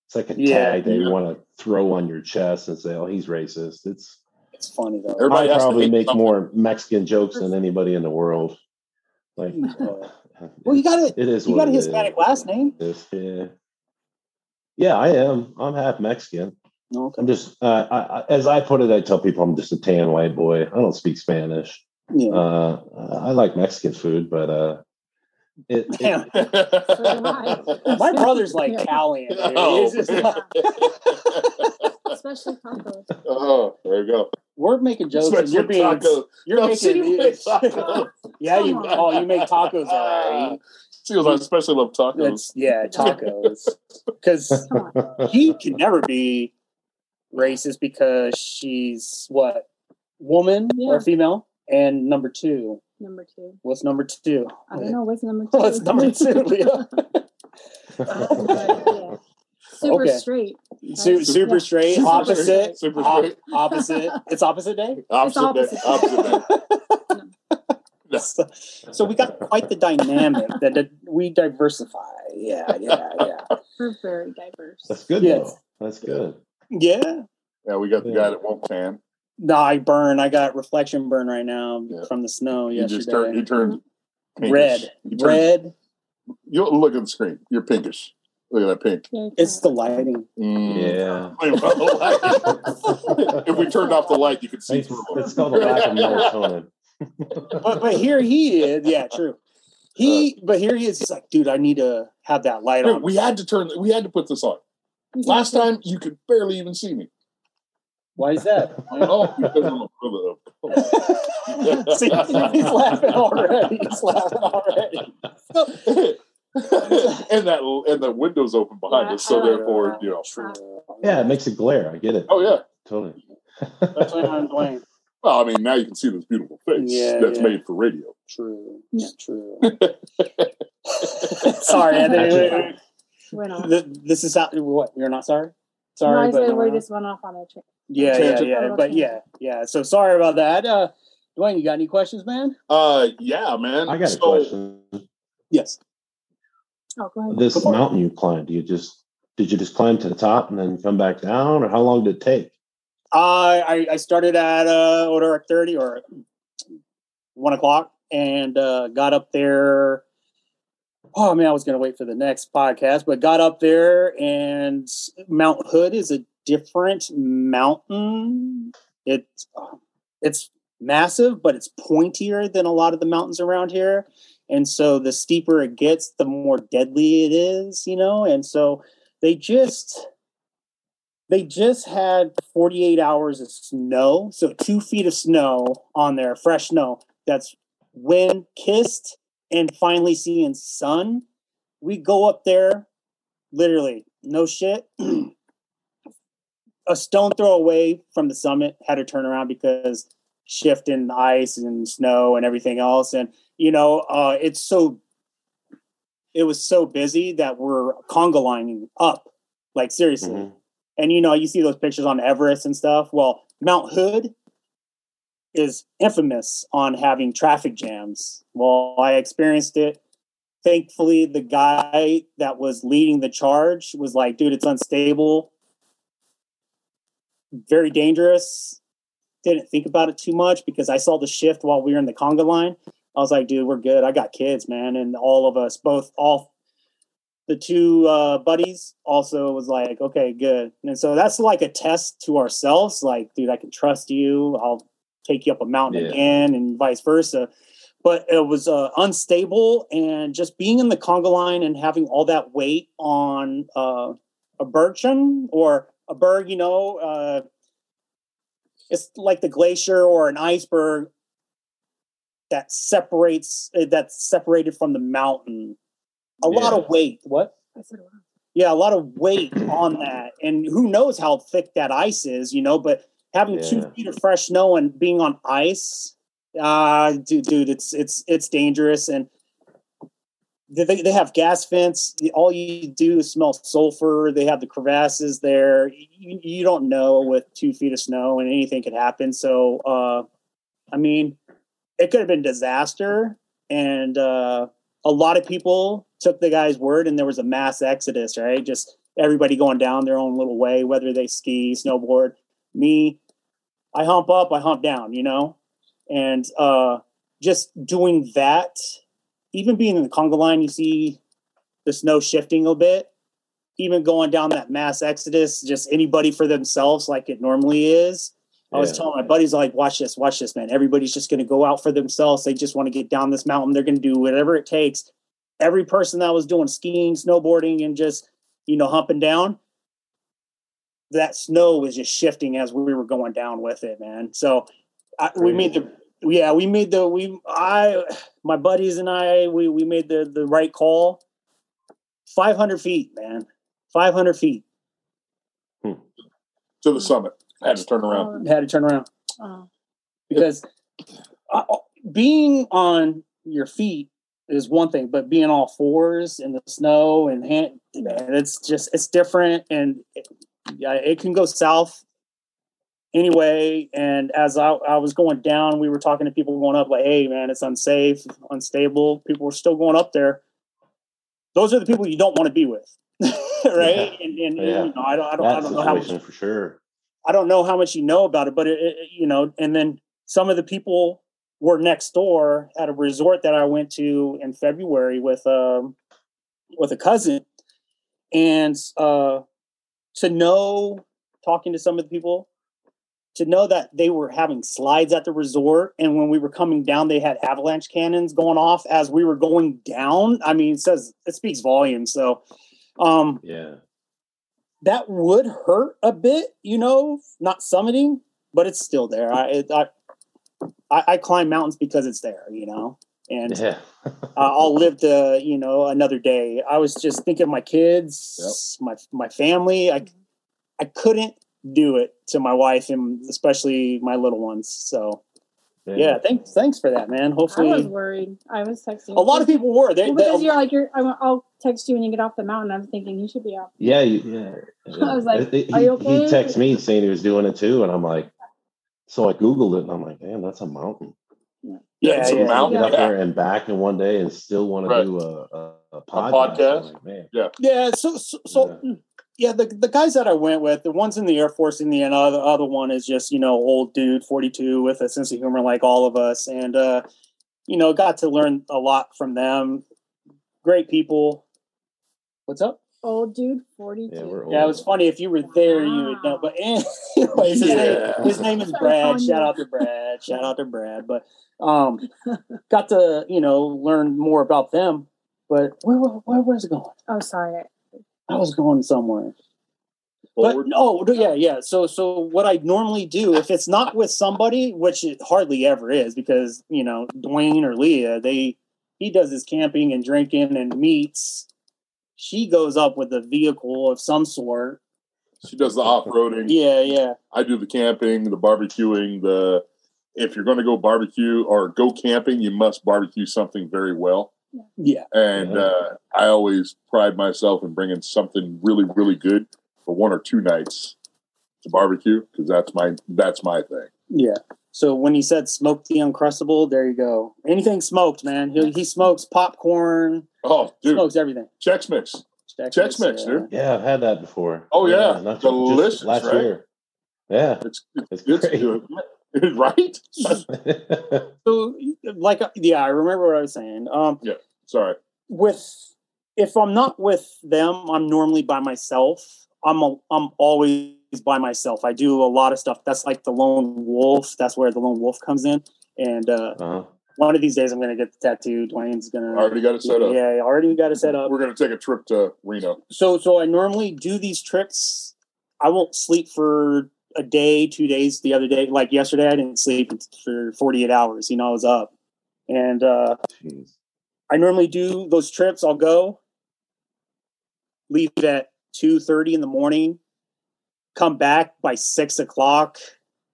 It's like a yeah, tag they yeah. want to throw on your chest and say, "Oh, he's racist." It's it's funny though. Everybody I probably make something. more Mexican jokes than anybody in the world. Like, uh, well, you got it. It is. You got a Hispanic last name. yeah. Yeah, I am. I'm half Mexican. Okay. I'm just, uh, I, as I put it, I tell people I'm just a tan white boy. I don't speak Spanish. Yeah. Uh, I like Mexican food, but uh, it, it, my brother's like Italian. Oh. Especially tacos. Oh, there you go. We're making jokes. Especially you're being, tacos. You're no, making. You tacos. yeah, you. Oh, you make tacos, all right. She was like, especially love tacos. It's, yeah, tacos. Because he can never be racist because she's what woman yeah. or female, and number two number two? What's number two? I don't know. What's number two? What's number two, Leah? yeah. Super okay. straight. Su- super yeah. straight. Super opposite. Super straight. opposite. It's opposite day. Opposite, opposite. day. Opposite day. so, so we got quite the dynamic that, that we diversify. Yeah, yeah, yeah. We're very diverse. That's good. Yes. Though. That's good. Yeah. Yeah, we got the guy that won't tan. No, I burn. I got reflection burn right now yeah. from the snow you yesterday. Just turn, you turned red. You red. You look at the screen. You're pinkish. Look at that pink. It's the lighting. Mm. Yeah. if we turned off the light, you could see it's, through. It's called the lack of melatonin. but but here he is. Yeah, true. He uh, but here he is. He's like, dude, I need to have that light on. We had to turn. We had to put this on. Last time you could barely even see me. Why is that? oh, because I'm a brother. See, he's laughing already. He's laughing already. and that and the windows open behind yeah, us, so therefore, you know. Yeah, it makes it glare. I get it. Oh yeah, totally. That's what I'm playing. Well, I mean, now you can see this beautiful face yeah, that's yeah. made for radio. True. Yeah. True. sorry, Anthony. This is how. What? You're not sorry. Sorry, no, but we just went off on a trip. Yeah, yeah, yeah. But yeah, yeah. So sorry about that. Uh, DeWayne, you got any questions, man? Uh, yeah, man. I got so, a question. Yes. Oh, go ahead. This mountain you climbed, you just did you just climb to the top and then come back down, or how long did it take? Uh, I I started at uh order at thirty or one o'clock and uh, got up there. Oh man, I was gonna wait for the next podcast, but got up there and Mount Hood is a different mountain. It's uh, it's massive, but it's pointier than a lot of the mountains around here. And so the steeper it gets, the more deadly it is, you know? And so they just they just had 48 hours of snow. So two feet of snow on there, fresh snow. That's wind kissed and finally seeing sun. We go up there, literally, no shit. a stone throw away from the summit had to turn around because shift in ice and snow and everything else and you know uh, it's so it was so busy that we're conga lining up like seriously mm-hmm. and you know you see those pictures on everest and stuff well mount hood is infamous on having traffic jams well i experienced it thankfully the guy that was leading the charge was like dude it's unstable very dangerous. Didn't think about it too much because I saw the shift while we were in the conga line. I was like, dude, we're good. I got kids, man. And all of us, both, all the two uh, buddies also was like, okay, good. And so that's like a test to ourselves. Like, dude, I can trust you. I'll take you up a mountain yeah. again and vice versa. But it was uh, unstable and just being in the conga line and having all that weight on uh, a birchen or a berg, you know, uh, it's like the glacier or an iceberg that separates uh, that's separated from the mountain. A yeah. lot of weight. What? Yeah, a lot of weight on that, and who knows how thick that ice is, you know? But having yeah. two feet of fresh snow and being on ice, uh, dude, dude, it's it's it's dangerous, and they, they have gas vents. All you do is smell sulfur. They have the crevasses there. You, you don't know with two feet of snow and anything could happen. So, uh, I mean, it could have been disaster. And uh, a lot of people took the guy's word and there was a mass exodus, right? Just everybody going down their own little way, whether they ski, snowboard. Me, I hump up, I hump down, you know, and uh, just doing that. Even being in the conga line, you see the snow shifting a bit. Even going down that mass exodus, just anybody for themselves, like it normally is. I was telling my buddies, like, watch this, watch this, man. Everybody's just going to go out for themselves. They just want to get down this mountain. They're going to do whatever it takes. Every person that was doing skiing, snowboarding, and just, you know, humping down, that snow was just shifting as we were going down with it, man. So I, we made the, yeah, we made the, we, I, my buddies and I, we, we made the, the right call. 500 feet, man. 500 feet. Hmm. To the summit had to turn around. Had to turn around oh. because uh, being on your feet is one thing, but being all fours in the snow and hand, man, it's just it's different, and it, yeah, it can go south anyway. And as I, I was going down, we were talking to people going up, like, "Hey, man, it's unsafe, unstable." People were still going up there. Those are the people you don't want to be with, right? Yeah. And, and, yeah. you know, I don't, I don't, I don't know how much, for sure. I don't know how much you know about it, but it, it, you know, and then some of the people were next door at a resort that I went to in February with um with a cousin, and uh, to know talking to some of the people to know that they were having slides at the resort and when we were coming down they had avalanche cannons going off as we were going down. I mean it says it speaks volumes so um yeah. that would hurt a bit, you know, not summiting, but it's still there. I it, I, I, I climb mountains because it's there, you know, and yeah. uh, I'll live to you know another day. I was just thinking of my kids, yep. my my family. I I couldn't do it to my wife and especially my little ones. So yeah. yeah, thanks. Thanks for that, man. Hopefully, I was worried. I was texting. A lot of people were. They, well, because they, you're like, you're. I'll text you when you get off the mountain. I'm thinking you should be up. Yeah, yeah. yeah. I was like, he, Are you okay? He texted me saying he was doing it too, and I'm like, so I googled it, and I'm like, man, that's a mountain. Yeah, yeah a mountain. Get up there and back in one day, and still want right. to do a, a, a podcast. A podcast? Like, man. Yeah, yeah. So, so, so yeah, the, the guys that I went with, the one's in the Air Force in the end, other other one is just, you know, old dude, 42 with a sense of humor like all of us. And, uh, you know, got to learn a lot from them. Great people. What's up? Old dude, 42. Yeah, yeah, it was funny. If you were there, wow. you would know. But anyways, his, yeah. name, his name is Brad. Shout out to Brad. Shout out to Brad. But um, got to, you know, learn more about them. But where, where, where's it going? Oh, sorry. I was going somewhere. But no, yeah, yeah. So, so what I normally do, if it's not with somebody, which it hardly ever is, because you know DeWayne or Leah, they he does his camping and drinking and meets. She goes up with a vehicle of some sort. She does the off roading. Yeah, yeah. I do the camping, the barbecuing. The if you're going to go barbecue or go camping, you must barbecue something very well. Yeah. And uh, I always pride myself in bringing something really, really good for one or two nights to barbecue because that's my that's my thing. Yeah. So when he said smoke the uncrustable, there you go. Anything smoked, man. He, he smokes popcorn. Oh, dude. Smokes everything. Chex Mix. Chex, Chex Mix, yeah. dude. Yeah, I've had that before. Oh yeah, yeah delicious. last right? year. Yeah, it's it's, it's great. right? so, like, yeah, I remember what I was saying. Um, yeah, sorry. With if I'm not with them, I'm normally by myself. I'm a, I'm always by myself. I do a lot of stuff. That's like the lone wolf. That's where the lone wolf comes in. And uh, uh-huh. one of these days, I'm going to get the tattoo. DeWayne's going to already got it set up. Yeah, already got it set up. We're going to take a trip to Reno. So, so I normally do these trips. I won't sleep for a day, two days. The other day, like yesterday, I didn't sleep for 48 hours. You know, I was up, and uh, I normally do those trips. I'll go, leave at two thirty in the morning, come back by six o'clock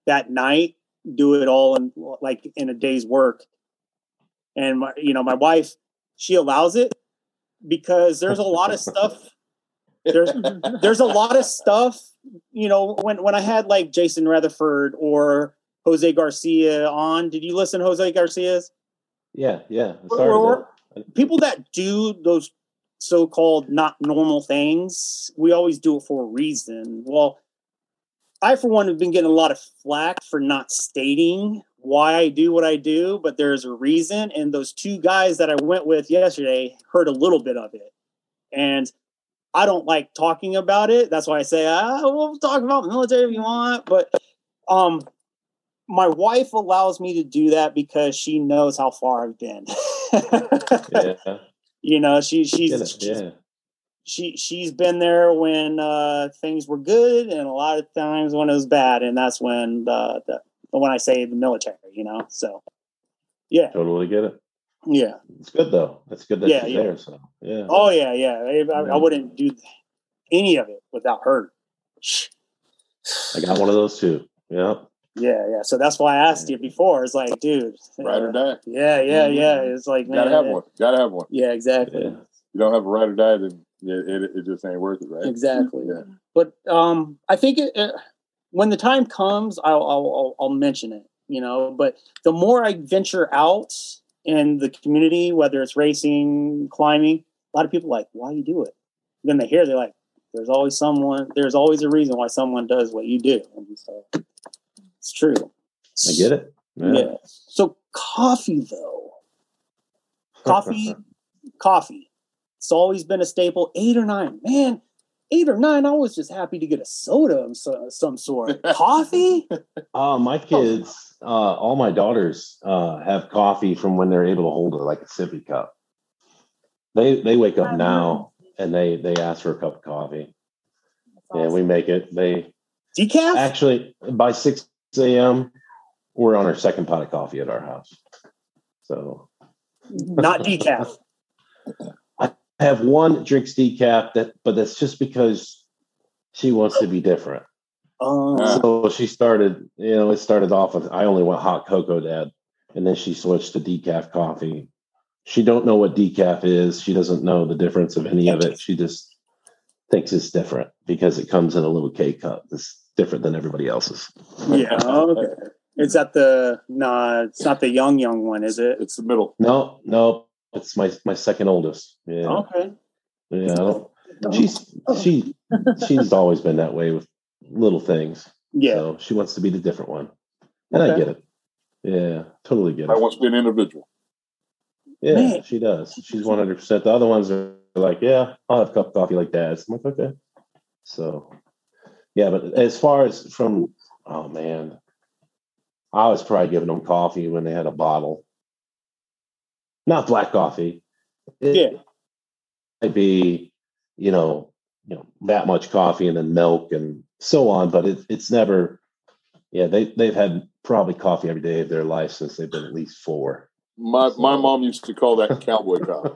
that night, do it all in like in a day's work. And my, you know, my wife, she allows it because there's a lot of stuff. There's there's a lot of stuff you know, when when I had like Jason Rutherford or Jose Garcia on, did you listen to Jose Garcia's? Yeah, yeah. Or, or people that do those so-called not normal things, we always do it for a reason. Well, I for one have been getting a lot of flack for not stating why I do what I do, but there's a reason. And those two guys that I went with yesterday heard a little bit of it. And I don't like talking about it. That's why I say, ah, we'll talk about military if you want. But um, my wife allows me to do that because she knows how far I've been. yeah. You know, she she's, yeah. She she's been there when uh, things were good and a lot of times when it was bad, and that's when the, the when I say the military, you know. So yeah. Totally get it. Yeah. It's good though. It's good that yeah, she's yeah. there. So yeah. Oh yeah, yeah. I, I, I wouldn't do any of it without her. I got one of those too. Yep. Yeah, yeah. So that's why I asked you before. It's like, dude, ride or die. Yeah, yeah, yeah. It's like, man, gotta have one. Gotta have one. Yeah, exactly. Yeah. You don't have a ride or die, then it, it, it, just ain't worth it, right? Exactly. Yeah. But um, I think it, it, when the time comes, I'll, I'll I'll mention it. You know, but the more I venture out in the community, whether it's racing, climbing, a lot of people like, why you do it? then they hear, they're like, there's always someone, there's always a reason why someone does what you do. And so it's true. I get it. Yeah. yeah. So coffee though. Coffee, coffee. It's always been a staple. Eight or nine. Man, eight or nine, I was just happy to get a soda of some, some sort. Coffee? Uh, my kids, uh, all my daughters uh, have coffee from when they're able to hold it like a sippy cup. They they wake up now and they they ask for a cup of coffee. Awesome. And we make it. They decaf. Actually, by six a.m., we're on our second pot of coffee at our house. So, not decaf. I have one drinks decaf that, but that's just because she wants to be different. Oh. So she started, you know, it started off with I only want hot cocoa, Dad, and then she switched to decaf coffee. She don't know what decaf is. She doesn't know the difference of any of it. She just thinks it's different because it comes in a little K cup. It's different than everybody else's. Yeah. okay. Is that the no? It's not the young young one, is it? It's the middle. No, no. It's my my second oldest. Yeah. Okay. Yeah. She's she she's always been that way with little things. Yeah. So she wants to be the different one, and okay. I get it. Yeah, totally get it. I want to be an individual. Yeah, Man. she does. She's one hundred percent. The other ones are like, yeah, I'll have a cup of coffee like dad's. I'm like, okay. So yeah, but as far as from, oh man, I was probably giving them coffee when they had a bottle, not black coffee. It yeah, might be, you know, you know that much coffee and then milk and so on, but it, it's never. Yeah, they they've had probably coffee every day of their life since they've been at least four. My so. my mom used to call that cowboy coffee.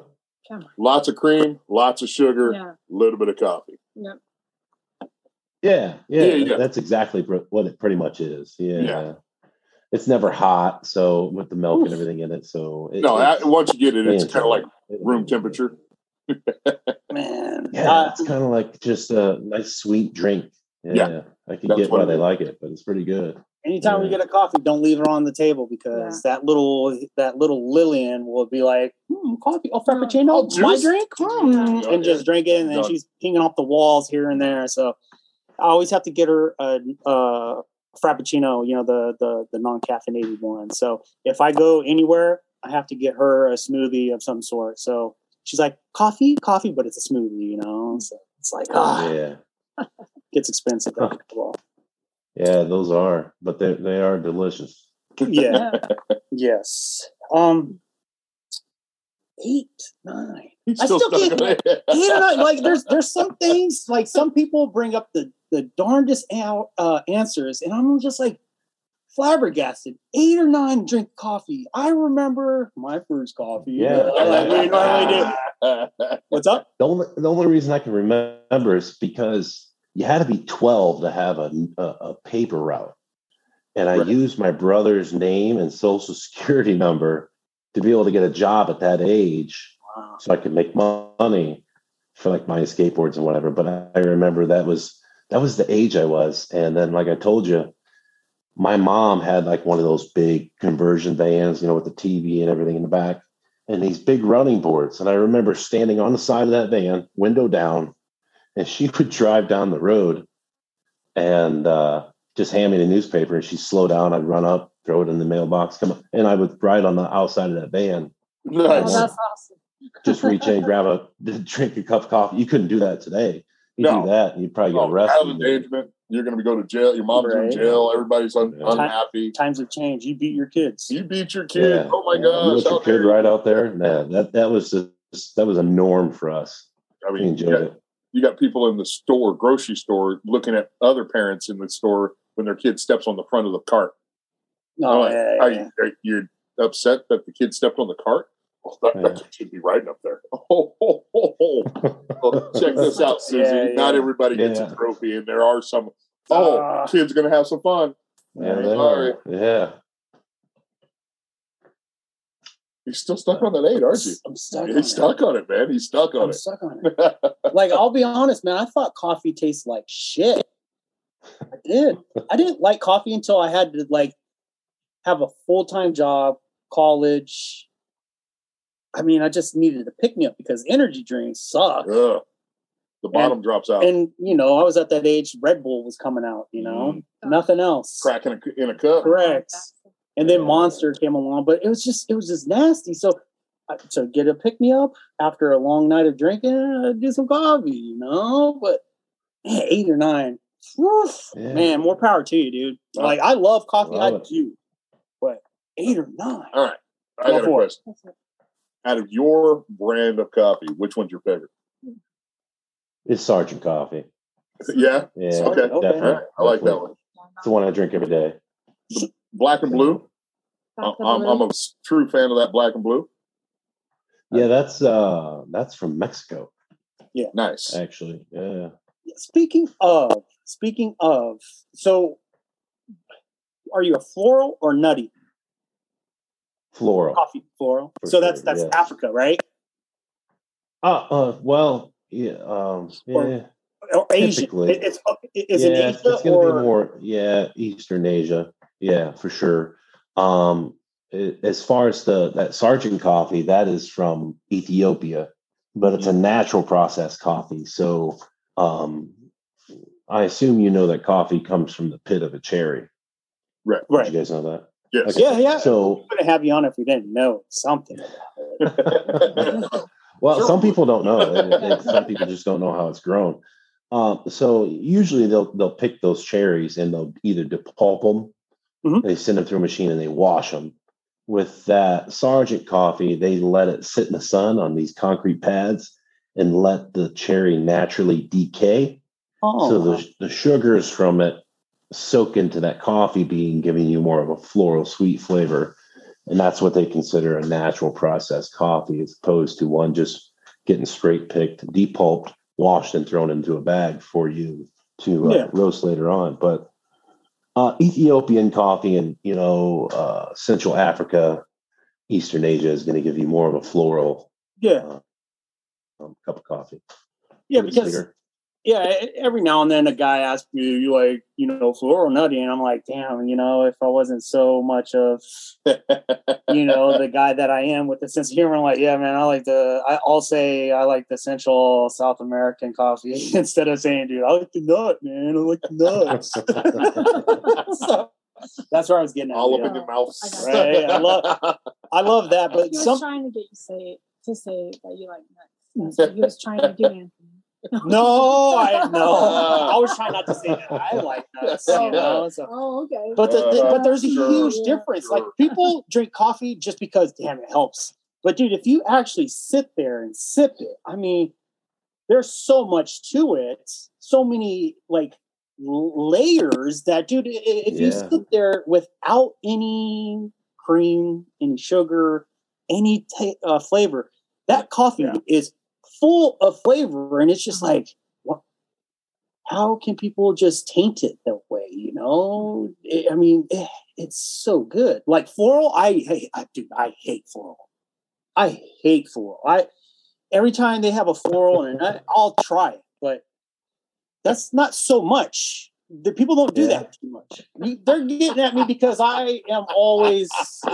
lots of cream, lots of sugar, a yeah. little bit of coffee. Yep. Yeah, yeah, yeah, yeah, that's exactly what it pretty much is. Yeah. Yeah. It's never hot, so with the milk Oof. and everything in it. So it, no, I, once you get it, it's kind of like room temperature. Man, yeah, uh, it's kind of like just a nice sweet drink. Yeah, yeah. I can get why they like it, but it's pretty good. Anytime we get a coffee, don't leave it on the table because that little that little Lillian will be like, hmm, "Coffee, oh frappuccino, oh, my drink," hmm, and just drink it, and then she's pinging off the walls here and there. So I always have to get her a, a frappuccino, you know, the the the non caffeinated one. So if I go anywhere, I have to get her a smoothie of some sort. So she's like, coffee, coffee, but it's a smoothie, you know. So it's like, ah, yeah, gets expensive. Yeah, those are, but they they are delicious. yeah. yes. Um, eight, nine. He's I still, still can't eight or nine. Like there's there's some things like some people bring up the the darndest out, uh, answers, and I'm just like flabbergasted. Eight or nine drink coffee. I remember my first coffee. Yeah, like we normally do. What's up? The only the only reason I can remember is because you had to be 12 to have a a, a paper route, and I right. used my brother's name and social security number to be able to get a job at that age wow. so I could make money for like my skateboards and whatever. But I, I remember that was that was the age I was. And then like I told you, my mom had like one of those big conversion vans, you know, with the TV and everything in the back. and these big running boards. And I remember standing on the side of that van, window down, and she would drive down the road and uh, just hand me the newspaper. And she'd slow down. I'd run up, throw it in the mailbox, come on, and I would ride on the outside of that van. Oh, that's awesome. Just reach in, grab a drink a cup of coffee. You couldn't do that today. You No. do that, you'd probably get Oh, arrested. child endangerment. You're going to go to jail. Your mom's Right. in jail. Everybody's un- Yeah. unhappy. Times have changed. You beat your kids. You beat your kid. Yeah. Oh my Yeah. You gosh! let how your kid dare right out there. Nah, that that was just that was a norm for us. I We mean, you got, it. you got people in the store, grocery store, looking at other parents in the store when their kid steps on the front of the cart. No, I'm like, Oh, yeah, are you, are you upset that the kid stepped on the cart? Well, that, that Yeah. kid should be riding up there. Oh, oh, oh, oh. Check this out, Susie. Yeah, Not everybody gets Yeah. a trophy, and there are some. Oh, Ah. kid's gonna have some fun. Yeah, I'm sorry. are. yeah. You're still stuck on that eight, aren't you? I'm stuck. on He's it. stuck on it, man. He's stuck on I'm it. stuck on it. Like I'll be honest, man. I thought coffee tastes like shit. I did. I didn't like coffee until I had to like have a full time job, college. I mean, I just needed to pick me up because energy drinks suck. Ugh. The bottom drops out. And you know, I was at that age. Red Bull was coming out. You know, nothing else. cracking a, in a cup. Correct. And then Yeah. Monster came along, but it was just it was just nasty. So uh, to get a pick me up after a long night of drinking, I'd do some coffee, you know. But man, eight or nine, whew, Yeah. man, more power to you, dude. Wow. Like I love coffee, Love I it. do, but eight or nine, All right. I Go got a for it. Question. Out of your brand of coffee, which one's your favorite? It's Sergeant Coffee. Yeah. Yeah, Okay. Okay. Definitely. right. I like that one. It's the one I drink every day. Black and blue. Back of the I'm, I'm a true fan of that black and blue. Yeah, that's uh that's from Mexico, Yeah. Nice. actually. Yeah. Speaking of, speaking of, so are you a floral or nutty Floral. coffee? Floral. For so that's sure, that's yeah. Africa, right? Uh, uh well, yeah, um Or- yeah. Or Asian? Typically. It- it's yeah, it's, Asia it's gonna or be more yeah, Eastern Asia. Yeah, for sure. Um as far as the that Sergeant coffee, that is from Ethiopia, but it's a Mm-hmm. natural processed coffee. So um I assume you know that coffee comes from the pit of a cherry. Right. Did right? you guys know that? Yes. Okay. Yeah, yeah. So We wouldn't have you on if we didn't know something. Well, Sure. some people don't know. They- they- some people just don't know how it's grown. Um, so usually they'll they'll pick those cherries and they'll either depulp them, Mhm. they send them through a machine and they wash them. With that Sergeant coffee, they let it sit in the sun on these concrete pads and let the cherry naturally decay. Oh, So the the sugars from it soak into that coffee bean, giving you more of a floral sweet flavor. And that's what they consider a natural processed coffee, as opposed to one just getting straight picked, depulped, washed, and thrown into a bag for you to uh, Yeah. roast later on. But uh, Ethiopian coffee and you know uh, Central Africa, Eastern Asia is going to give you more of a floral yeah, um, cup of coffee. yeah. Because bigger. Yeah, every now and then a guy asks me, "You like you know floral nutty?" And I'm like, "Damn, you know, if I wasn't so much of you know the guy that I am with the sense of humor, I'm like, yeah, man, I like the. I, I'll say I like the Central South American coffee instead of saying, dude, I like the nut, man. I like the nuts. so that's where I was getting at. All up yeah. in your mouth. I got Right, I love- I love that, but He was some trying to get you say to say that you like nuts. That's what he was trying to do, Anthony. No, I no, I was trying not to say that I like nuts, you know. So Oh, okay. But the, the- but there's a Sure, huge difference. sure. Like people drink coffee just because damn it helps. But dude, if you actually sit there and sip it, I mean, there's so much to it, so many like layers that dude, i- i- if you sit there without any cream, any sugar, any ta- uh, flavor, that coffee Yeah. is full of flavor, and it's just like, what? How can people just taint it that way? You know, I I mean, eh, it's so good. Like floral, I hate, I, dude, I hate floral. I hate floral. I every time they have a floral and a nut, I'll try it, but that's not so much. The people don't do Yeah. that too much. They're getting at me because I am always.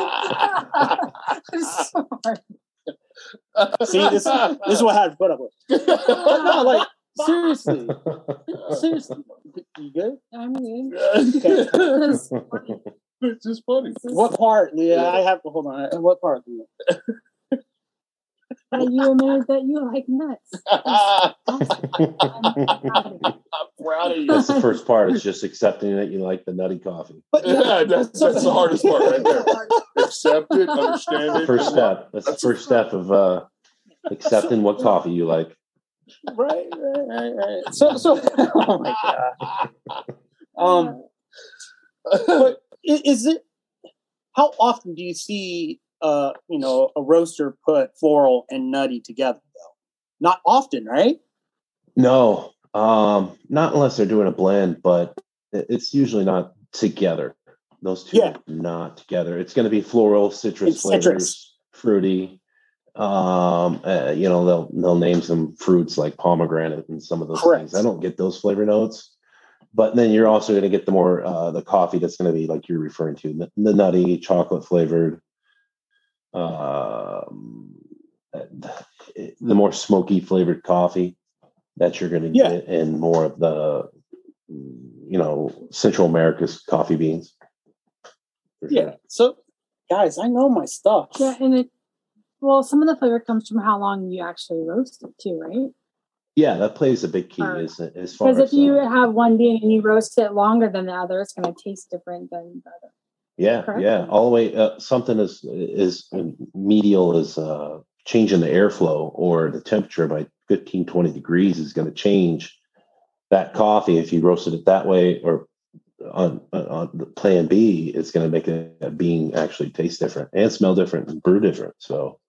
Sorry. See, this this is what I had to put up with. no, like seriously, seriously, you good? I'm good. Okay. That's funny. it's just funny. What part? Yeah, I have to hold on. Uh, what part? Leah? That you admitted that you like nuts. I'm I'm proud of you. That's the first part. It's just accepting that you like the nutty coffee. But Yeah, that's, that's the hardest part right there. Accept it, understand it. First step. That's the first step of uh, accepting what coffee you like. right, right, right, right. So, so, oh my god. Um, but is it? How often do you see, uh, you know, a roaster put floral and nutty together? Though, not often, right? No, um, not unless they're doing a blend, but it's usually not together. Those two Yeah. are not together. It's going to be floral, citrus It's flavors, citrus. fruity. Um, uh, you know, they'll they'll name some fruits like pomegranate and some of those Correct. things. I don't get those flavor notes, but then you're also going to get the more uh, the coffee that's going to be like you're referring to the, the nutty chocolate flavored. Um, the more smoky flavored coffee that you're going to Yeah. get in more of the you know Central America's coffee beans. For Yeah. sure. So, guys, I know my stuff. Yeah, and it well, some of the flavor comes from how long you actually roast it too, right? yeah, that plays a big key Alright. as as far Because as if you uh, have one bean and you roast it longer than the other, it's going to taste different than the other. yeah correct? yeah all the way uh, something is is medial is uh, changing the airflow or the temperature by 15 20 degrees is going to change that coffee if you roasted it that way or on on the plan B, it's going to make a, a bean actually taste different and smell different and brew different. So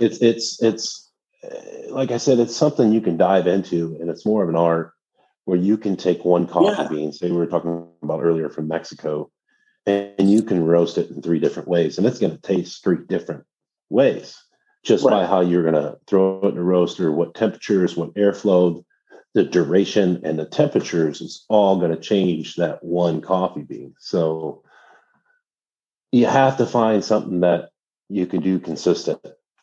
it's it's it's uh, like I said, it's something you can dive into, and it's more of an art where you can take one coffee Yeah. bean, say we were talking about earlier from Mexico, and you can roast it in three different ways, and it's going to taste three different ways just by how you're going to throw it in a roaster, what temperatures, what airflow, the duration, and the temperatures is all going to change that one coffee bean. So you have to find something that you can do consistent,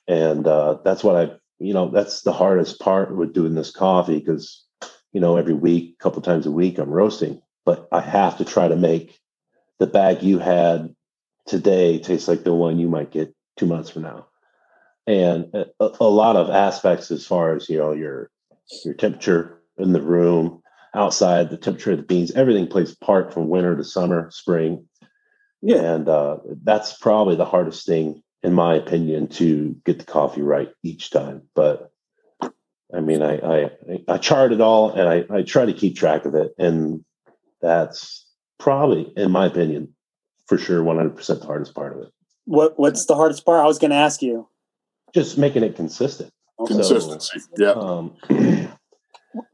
and uh, that's what I, you know, that's the hardest part with doing this coffee because you know every week, a couple times a week, I'm roasting, but I have to try to make the bag you had today taste like the one you might get two months from now. And a, a lot of aspects as far as you know your your temperature in the room outside the temperature of the beans everything plays a part from winter to summer spring Yeah. and uh, that's probably the hardest thing in my opinion to get the coffee right each time but i mean i i, I chart it all and I, I try to keep track of it and that's probably in my opinion for sure 100% the hardest part of it What What's the hardest part? I was going to ask you. just making it consistent Okay. Consistency. Yeah. um,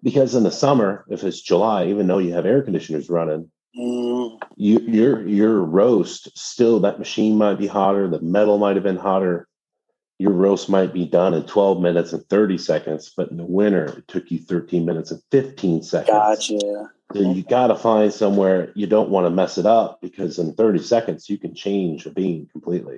because in the summer, if it's July, even though you have air conditioners running, Mm, you, your your roast still that machine might be hotter, the metal might have been hotter. Your roast might be done in 12 minutes and 30 seconds, but in the winter it took you 13 minutes and 15 seconds. gotcha. So you got to find somewhere you don't want to mess it up because in 30 seconds you can change a bean completely.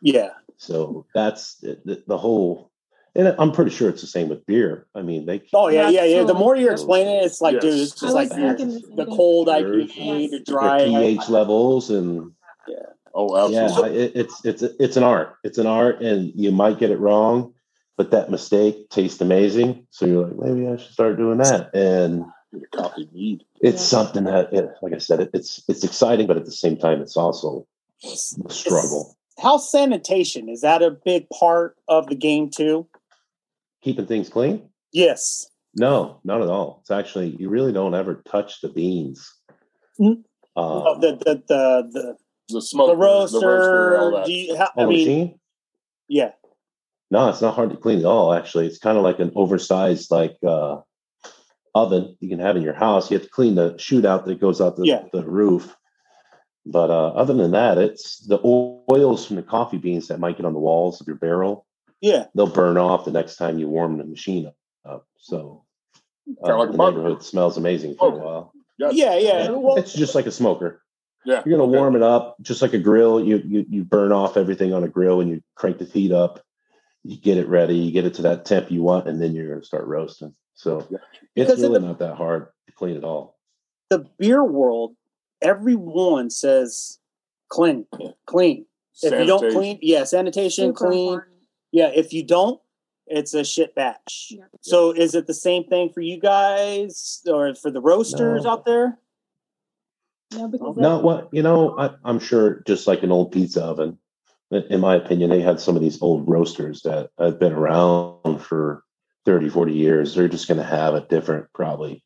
Yeah. So that's the, the, the whole, and I'm pretty sure it's the same with beer. I mean, they Oh yeah, yeah, yeah. The more you're explaining it, it's like, Yes. dude, it's just like was the, thinking the same the thing. cold Yes. IPA, the their dry pH levels and yeah. Oh, yeah, absolutely. it, it's it's it's an art. It's an art, and you might get it wrong, but that mistake tastes amazing. So you're like, maybe I should start doing that, and The coffee need. it's Yeah. something that, it, like I said, it, it's it's exciting, but at the same time, it's also a struggle. How sanitation is that a big part of the game too? Keeping things clean? Yes. No, not at all. It's actually you really don't ever touch the beans. Mhm. Um, Oh, the the the the, The smoke. the roaster. all that. do you, ha- oh, I mean, machine? yeah. No, it's not hard to clean at all. Actually, it's kind of like an oversized like uh, oven you can have in your house. You have to clean the shootout that goes out the, Yeah. the roof. But uh, other than that, it's the oils from the coffee beans that might get on the walls of your barrel. Yeah. They'll burn off the next time you warm the machine up. So uh, like the barbecue. neighborhood smells amazing for a while. Yes. Yeah, yeah. Well, it's just like a smoker. Yeah. You're gonna Okay. warm it up just like a grill. You you you burn off everything on a grill and you crank the heat up. you get it ready, you get it to that temp you want, and then you're going to start roasting. So it's because really the, not that hard to clean at all. The beer world, everyone says clean, clean. Sanitation. If you don't clean, yeah, sanitation, Super clean. Important. Yeah, if you don't, it's a shit batch. Yeah. So is it the same thing for you guys or for the roasters no. out there? No, because no, what you know, I, I'm sure just like an old pizza oven, in my opinion, they had some of these old roasters that have been around for 30, 40 years. They're just going to have a different, probably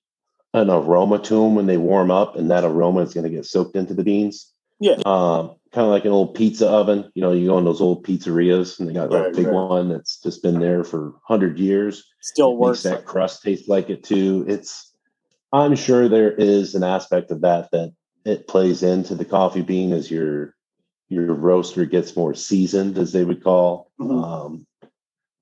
an aroma to them when they warm up, and that aroma is going to get soaked into the beans. Yeah. Um, kind of like an old pizza oven. You know, you go in those old pizzerias and they got right, that big right. one that's just been there for 100 years. Still works. That crust tastes like it too. It's, I'm sure there is an aspect of that that it plays into the coffee bean as your your roaster gets more seasoned, as they would call. Mm-hmm. Um,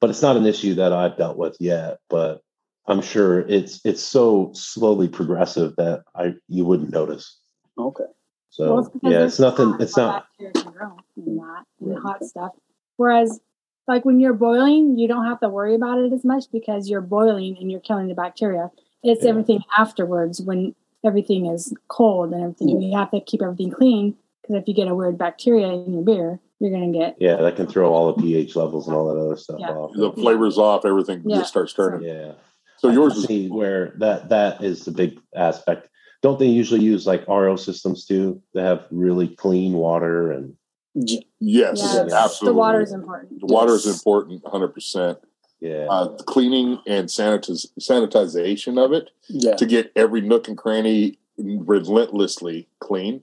but it's not an issue that I've dealt with yet. But I'm sure it's it's so slowly progressive that I you wouldn't notice. Okay. So well, it's yeah, it's nothing. It's not in that and hot stuff. Whereas, like when you're boiling, you don't have to worry about it as much because you're boiling and you're killing the bacteria. It's yeah. everything afterwards when everything is cold and everything. You have to keep everything clean because if you get a weird bacteria in your beer, you're gonna get yeah, that can throw all the pH levels and all that other stuff yeah. off. The flavors off, everything yeah. just starts turning. Yeah. So yours is where that that is the big aspect. Don't they usually use like RO systems too? They have really clean water and yes, yes absolutely. The water is important. The water is important, hundred percent. Yeah. Uh, the cleaning and sanitiz- sanitization of it yeah. to get every nook and cranny relentlessly clean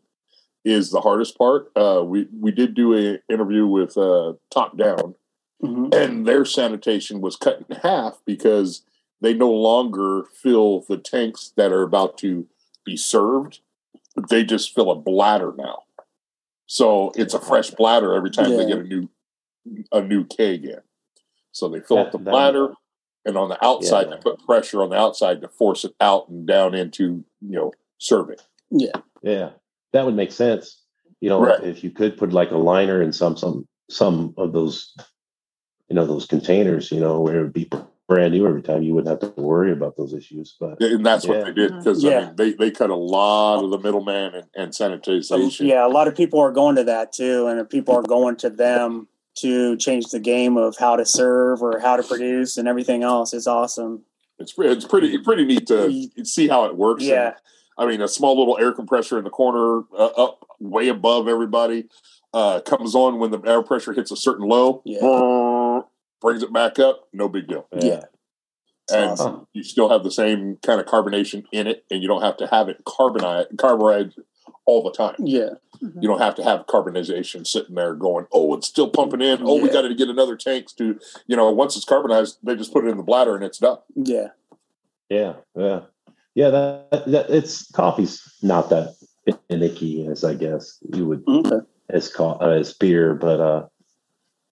is the hardest part. Uh, we we did do an interview with uh, Top Down, mm-hmm. and their sanitation was cut in half because they no longer fill the tanks that are about to be served. They just fill a bladder now, so it's a fresh bladder every time yeah. they get a new a new keg in. So they fill that, up the bladder, and on the outside yeah. they put pressure on the outside to force it out and down into you know serving. Yeah, yeah that would make sense. You know, right. if you could put like a liner in some some some of those, you know, those containers, you know, where it would be brand new every time, you wouldn't have to worry about those issues. But and that's yeah. what they did because yeah. I mean, they they cut a lot of the middleman and, and sanitization. Yeah, a lot of people are going to that too, and people are going to them to change the game of how to serve or how to produce and everything else. It's awesome. It's it's pretty pretty neat to see how it works. Yeah. And, I mean, a small little air compressor in the corner, uh, up way above everybody, uh, comes on when the air pressure hits a certain low. Yeah. Brings it back up. No big deal. Yeah. And awesome. you still have the same kind of carbonation in it, and you don't have to have it carbonized, carburized all the time. Yeah. Mm-hmm. You don't have to have carbonization sitting there going, oh, it's still pumping in. Oh, yeah. we got to get another tank to, you know, once it's carbonized, they just put it in the bladder and it's done. Yeah. Yeah. Yeah yeah, that, that it's coffee's not that finicky as I guess you would okay. as co- uh, as beer, but uh,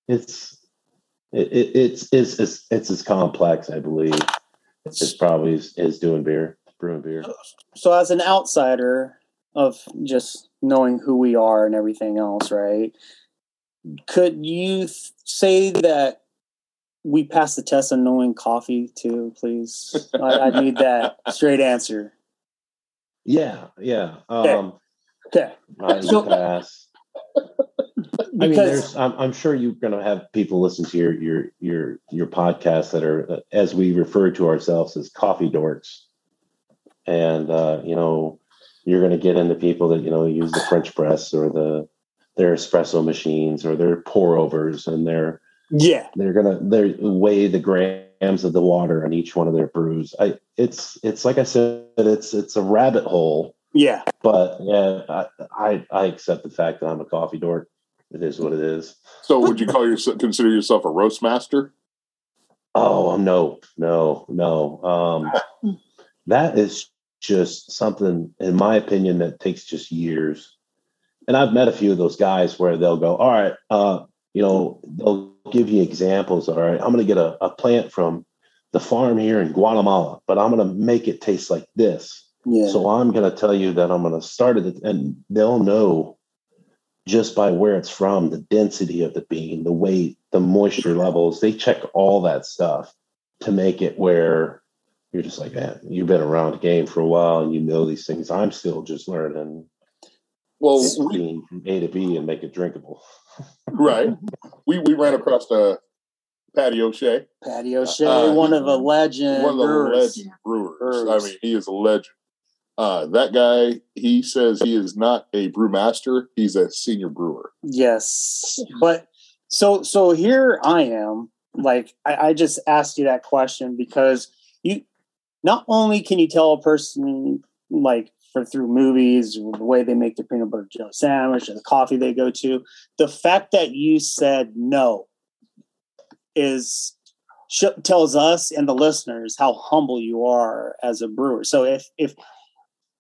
it's it, it, it's it's it's it's as complex, I believe. It's probably is, is doing beer, brewing beer. So, as an outsider of just knowing who we are and everything else, right? Could you th- say that we pass the test on knowing coffee too, please? I, I, need that straight answer. Yeah, yeah. Okay. Um, okay. I so, pass. I mean, there's. I'm, I'm sure you're going to have people listen to your your your your podcast that are, as we refer to ourselves as coffee dorks, and uh, you know, you're going to get into people that you know use the French press or the their espresso machines or their pour overs and their yeah, they're gonna they weigh the grams of the water on each one of their brews. I it's it's like I said, it's it's a rabbit hole. Yeah, but yeah, I I, I accept the fact that I'm a coffee dork. It is what it is. So, would you call yourself consider yourself a roast master? Oh no, no, no. Um, that is just something, in my opinion, that takes just years. And I've met a few of those guys where they'll go, "All right, uh, you know, they'll give you examples. All right, I'm going to get a, a plant from the farm here in Guatemala, but I'm going to make it taste like this. Yeah. So I'm going to tell you that I'm going to start it, and they'll know just by where it's from, the density of the bean, the weight, the moisture levels, they check all that stuff to make it where you're just like, man, you've been around the game for a while and you know these things. I'm still just learning. Well, bean from A to B and make it drinkable. right. We we ran across the Patty O'Shea. Patty O'Shea, uh, one of a legend. One of the brewers. legend brewers. brewers. I mean, he is a legend. Uh, that guy, he says he is not a brewmaster; he's a senior brewer. Yes, but so so here I am. Like I, I just asked you that question because you not only can you tell a person like for through movies, the way they make their peanut butter jelly sandwich, or the coffee they go to, the fact that you said no is tells us and the listeners how humble you are as a brewer. So if if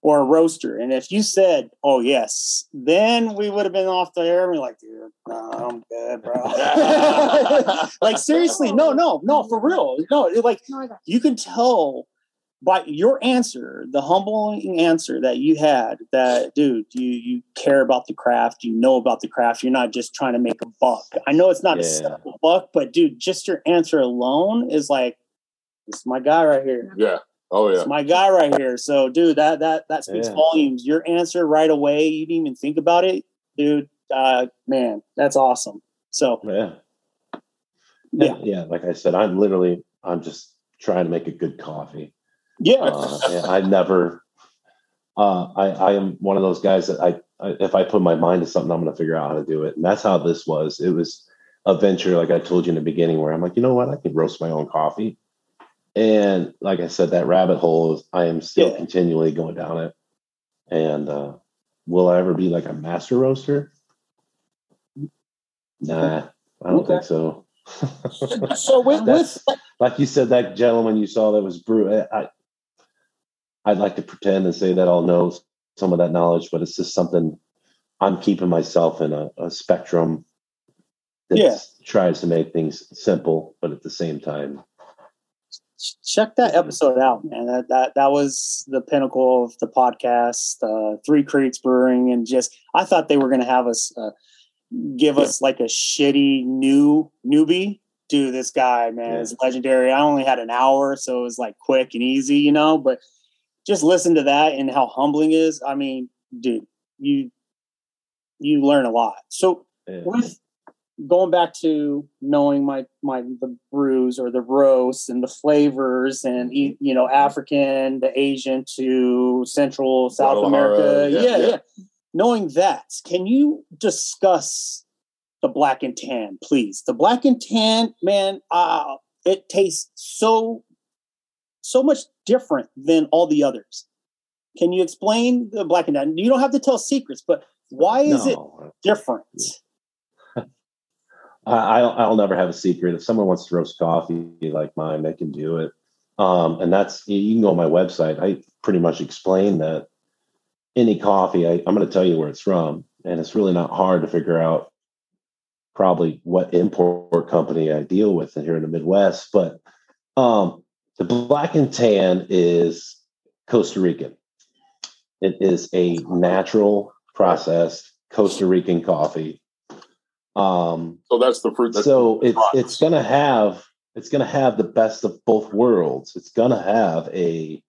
or a roaster, and if you said, "Oh yes," then we would have been off the air and we're like, "Dude, no, I'm good, bro." like seriously, no, no, no, for real, no. Like you can tell by your answer, the humbling answer that you had, that dude, you you care about the craft, you know about the craft. You're not just trying to make a buck. I know it's not yeah. a buck, but dude, just your answer alone is like, this is my guy right here. Yeah. Oh yeah. It's my guy right here. So, dude, that that that speaks yeah. volumes. Your answer right away, you didn't even think about it, dude. Uh, man, that's awesome. So yeah. Yeah. Yeah. Like I said, I'm literally I'm just trying to make a good coffee. Yeah. Uh, I never, uh, I, I am one of those guys that I, I, if I put my mind to something, I'm going to figure out how to do it. And that's how this was. It was a venture, like I told you in the beginning, where I'm like, you know what? I can roast my own coffee. And like I said, that rabbit hole is, I am still yeah. continually going down it. And, uh, will I ever be like a master roaster? Nah, I don't okay. think so. so with, with like you said, that gentleman you saw that was brew. I, I'd like to pretend and say that I'll know some of that knowledge, but it's just something I'm keeping myself in a, a spectrum that yeah. tries to make things simple, but at the same time. Check that episode out, man. That that that was the pinnacle of the podcast. Uh, Three Creeks Brewing, and just I thought they were going to have us uh, give us like a shitty new newbie. Dude, this guy, man, yeah. is legendary. I only had an hour, so it was like quick and easy, you know. But just listen to that and how humbling is. I mean, dude, you you learn a lot. So yeah. with going back to knowing my my the brews or the roasts and the flavors and you know African, the Asian to Central South America, yeah, yeah, yeah. Knowing that, can you discuss the black and tan, please? The black and tan, man, uh, it tastes so so much different than all the others. Can you explain the black and tan? You don't have to tell secrets, but why is no. it different? I, I'll I'll never have a secret. If someone wants to roast coffee like mine, they can do it. Um, and that's you can go on my website. I pretty much explain that any coffee, I, I'm going to tell you where it's from, and it's really not hard to figure out probably what import company I deal with here in the Midwest. But um, the black and tan is Costa Rican. It is a natural processed Costa Rican coffee. Um, so that's the fruit. That's so it's it's gonna have it's gonna have the best of both worlds. It's gonna have a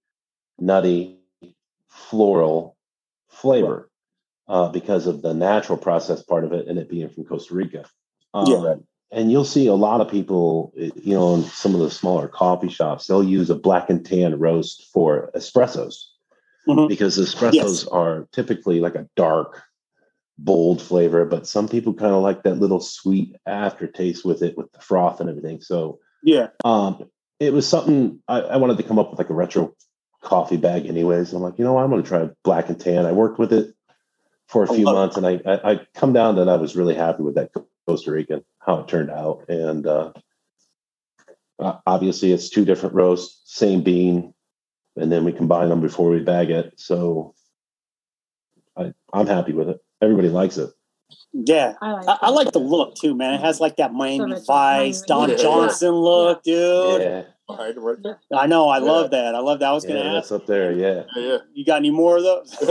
nutty, floral flavor uh, because of the natural process part of it, and it being from Costa Rica. Um, yeah and you'll see a lot of people, you know, in some of the smaller coffee shops, they'll use a black and tan roast for espressos mm-hmm. because espressos yes. are typically like a dark, bold flavor, but some people kind of like that little sweet aftertaste with it, with the froth and everything. So, yeah, um, it was something I, I wanted to come up with like a retro coffee bag, anyways. I'm like, you know, what? I'm going to try black and tan. I worked with it for a few months, and I, I I come down that I was really happy with that Costa Rican, how it turned out. And uh, obviously, it's two different roasts, same bean, and then we combine them before we bag it. So I, I'm happy with it. Everybody likes it. Yeah, I like, I, I like the look too, man. It has like that Miami Vice, Don yeah. Johnson look, dude. Yeah. I know. I yeah. love that. I love that. I was yeah, going to ask. That's up there. Yeah. yeah. You got any more of those?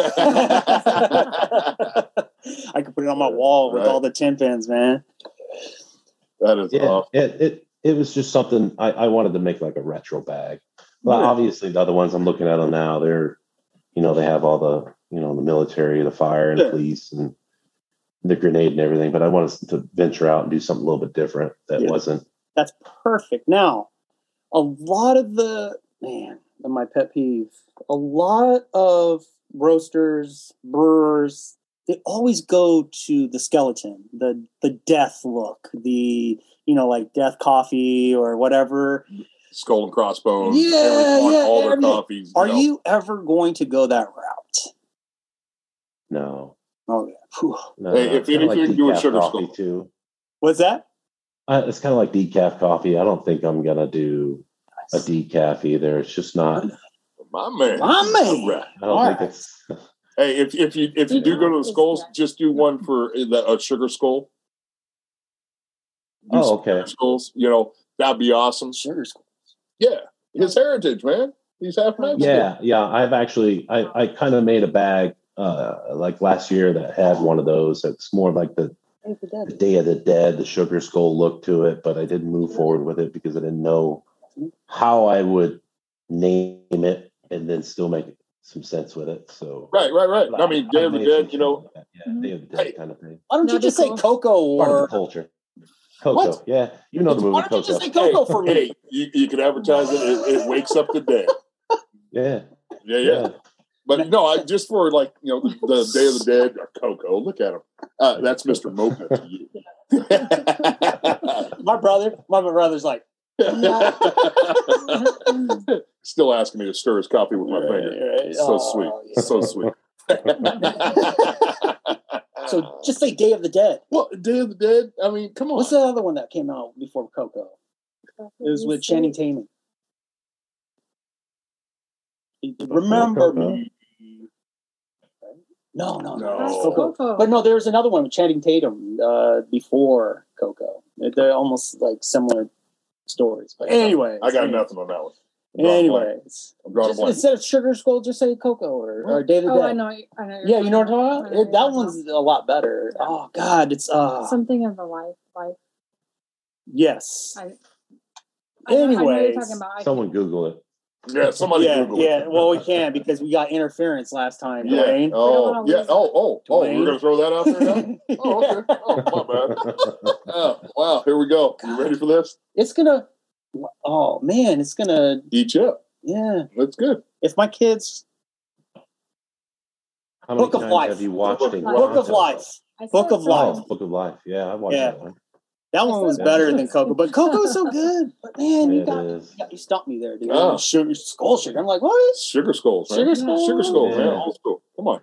I could put it on my wall with Right. all the tin pins, man. That is Yeah, awesome. it, it it was just something I, I wanted to make like a retro bag. But obviously the other ones I'm looking at them now, they're you know, they have all the you know, the military, the fire and Yeah. police and the grenade and everything, but I wanted to venture out and do something a little bit different that Yeah. wasn't That's perfect. Now, a lot of the man, my pet peeve, a lot of roasters, brewers, they always go to the skeleton, the the death look, the you know, like death coffee or whatever. Skull and crossbones. Yeah, every- yeah, all their everything. coffees. Are know. you ever going to go that route? No. Oh yeah. No Hey, if it's kinda anything, do a decaf sugar coffee skull. too. What's that? Uh, it's kind of like decaf coffee. I don't think I'm gonna do a decaf either. It's just not. My man. My man. Right. I don't All think right. it's. Hey, if if you if you do go to the skulls, just do one for the, a sugar skull. Do Oh, okay. sugar Skulls, you know that'd be awesome. Sugar school. Yeah, his heritage, man. He's half Mexican. Yeah, yeah. I've actually I, I kind of made a bag uh like last year that had one of those. It's more like the, the Day of the Dead, the sugar skull look to it, but I didn't move forward with it because I didn't know how I would name it and then still make some sense with it. So Right, right, right. I mean, Day of the Dead, you know, things like that. yeah, Day of the Dead Hey. kind of thing. Why don't you That'd just say cool. cocoa Part of the or culture. Coco, What? yeah, you know the movie why don't you just say cocoa for me? hey, you, you can advertise it. it. It wakes up the dead. yeah, Yeah, yeah. But no, I just for like you know the, the Day of the Dead, Coco. Look at him. Uh, that's Mister Moped to you. my brother, my brother's like, Still asking me to stir his coffee with my Right, finger. right. So Oh, sweet, yeah. so sweet. so just say Day of the Dead. well, Day of the Dead. I mean, come on. What's the other one that came out before Coco? It was with Channing Tatum. Remember Coco. Me? No, no, No. That's Coco. Coco. But no, there was another one with Channing Tatum uh, before Coco. They're almost like similar stories. But anyway, I got nothing on that one. Anyways, I'm drawing a just, instead of Sugar Skull, just say Coco or, or Day of the Oh, Dead. I know. I know. Yeah, you know what I'm talking about? that one's a lot better. Oh God, it's uh something of the life. Life. yes. I, I know, I know what you're talking about. I someone Google it. Yeah, somebody yeah, Google yeah. it. Well, we can because we got interference last time, Yeah. DeWayne. Oh, yeah. Oh, oh, oh. DeWayne. We're gonna throw that out there now. Oh, okay. Oh, my bad. Oh, wow. Here we go. You ready for this? It's gonna. Oh man, it's gonna. Eat you up. Yeah. That's good. If my kids, How many Book of times Life. have you watched Book it? of Book of Life. Book of. Life. Oh, Book of Life. Yeah, I watched Yeah. that one. That one was better than Coco, but Coco's so good. But man, you got, you got you stumped me there, dude. Oh. Sugar, skull sugar. I'm like, what? Sugar skulls, man. Sugar skull? Sugar skulls, man. Old school. Come on.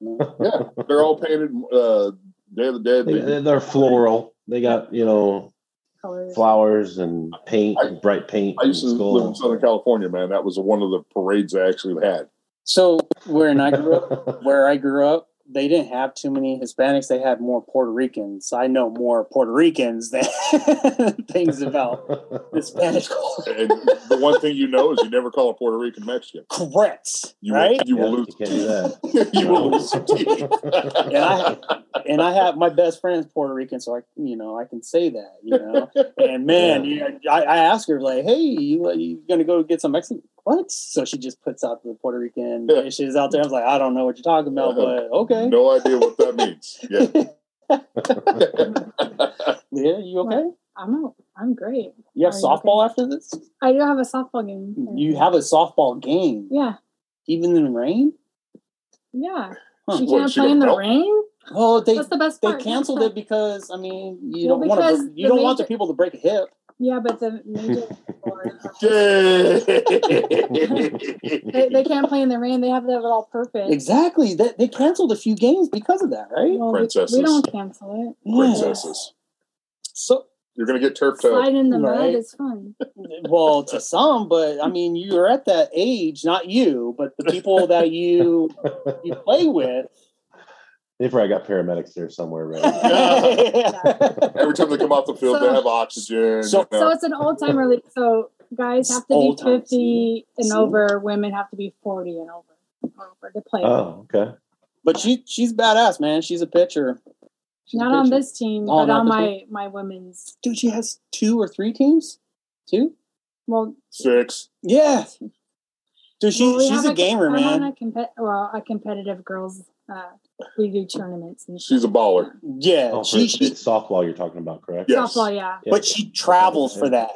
Yeah. They're all painted uh Day of the Dead. They, They- they're floral. They got you know Colors. flowers and paint, I- bright paint. I used to and live in. Southern California, man. That was one of the parades I actually had. So where I grew up, where I grew up, they didn't have too many Hispanics. They had more Puerto Ricans. I know more Puerto Ricans than things about Hispanic culture. And the one thing you know is you never call a Puerto Rican Mexican. Correct, You right? will, you Yeah, will you lose. can't do that. you will lose some teeth. And I and I have my best friend's Puerto Rican, so I you know I can say that, you know. And man, Yeah. you know, I, I asked her like, "Hey, you you gonna go get some Mexican?" What? So she just puts out the Puerto Rican Yeah. dishes out there. I was like, I don't know what you're talking about, but okay. no idea what that means. Yeah. Yeah, you okay? I'm not, I'm great. You have Are you softball after this? I do have a softball game. You have a softball game, Yeah. even in the rain. Yeah. Huh. She can't she play in the don't rain. Well, they That's the best they canceled it because I mean you Well, don't want to you the don't want the people to break a hip. Yeah, but the major sports, Yeah. they, they can't play in the rain. They have to have it all perfect. Exactly. They, they canceled a few games because of that, right? Well, Princesses. We, don't cancel it. Princesses. So You're gonna get turfed toe. Slide in the Right. mud is fun. well to some, but I mean you're at that age, not you, but the people that you you play with. They probably got paramedics there somewhere, right? Every time they come off the field, they have oxygen. So- you know. So it's an old timer league. So guys have to be Old timers. 50 and See? over. Women have to be 40 and over, over to play. Oh, okay. But she she's badass, man. She's a pitcher. She's not on this team, oh, but on my team? my women's. Dude, she has two or three teams. Two. Well, six. Yeah. Dude, she, well, we she's a, a gamer, man. A comp- well, a competitive girls. Uh, we do tournaments. And she's a baller. Yeah, oh, she, she, softball. You're talking about, correct? Yes. Softball, yeah. But she travels for that.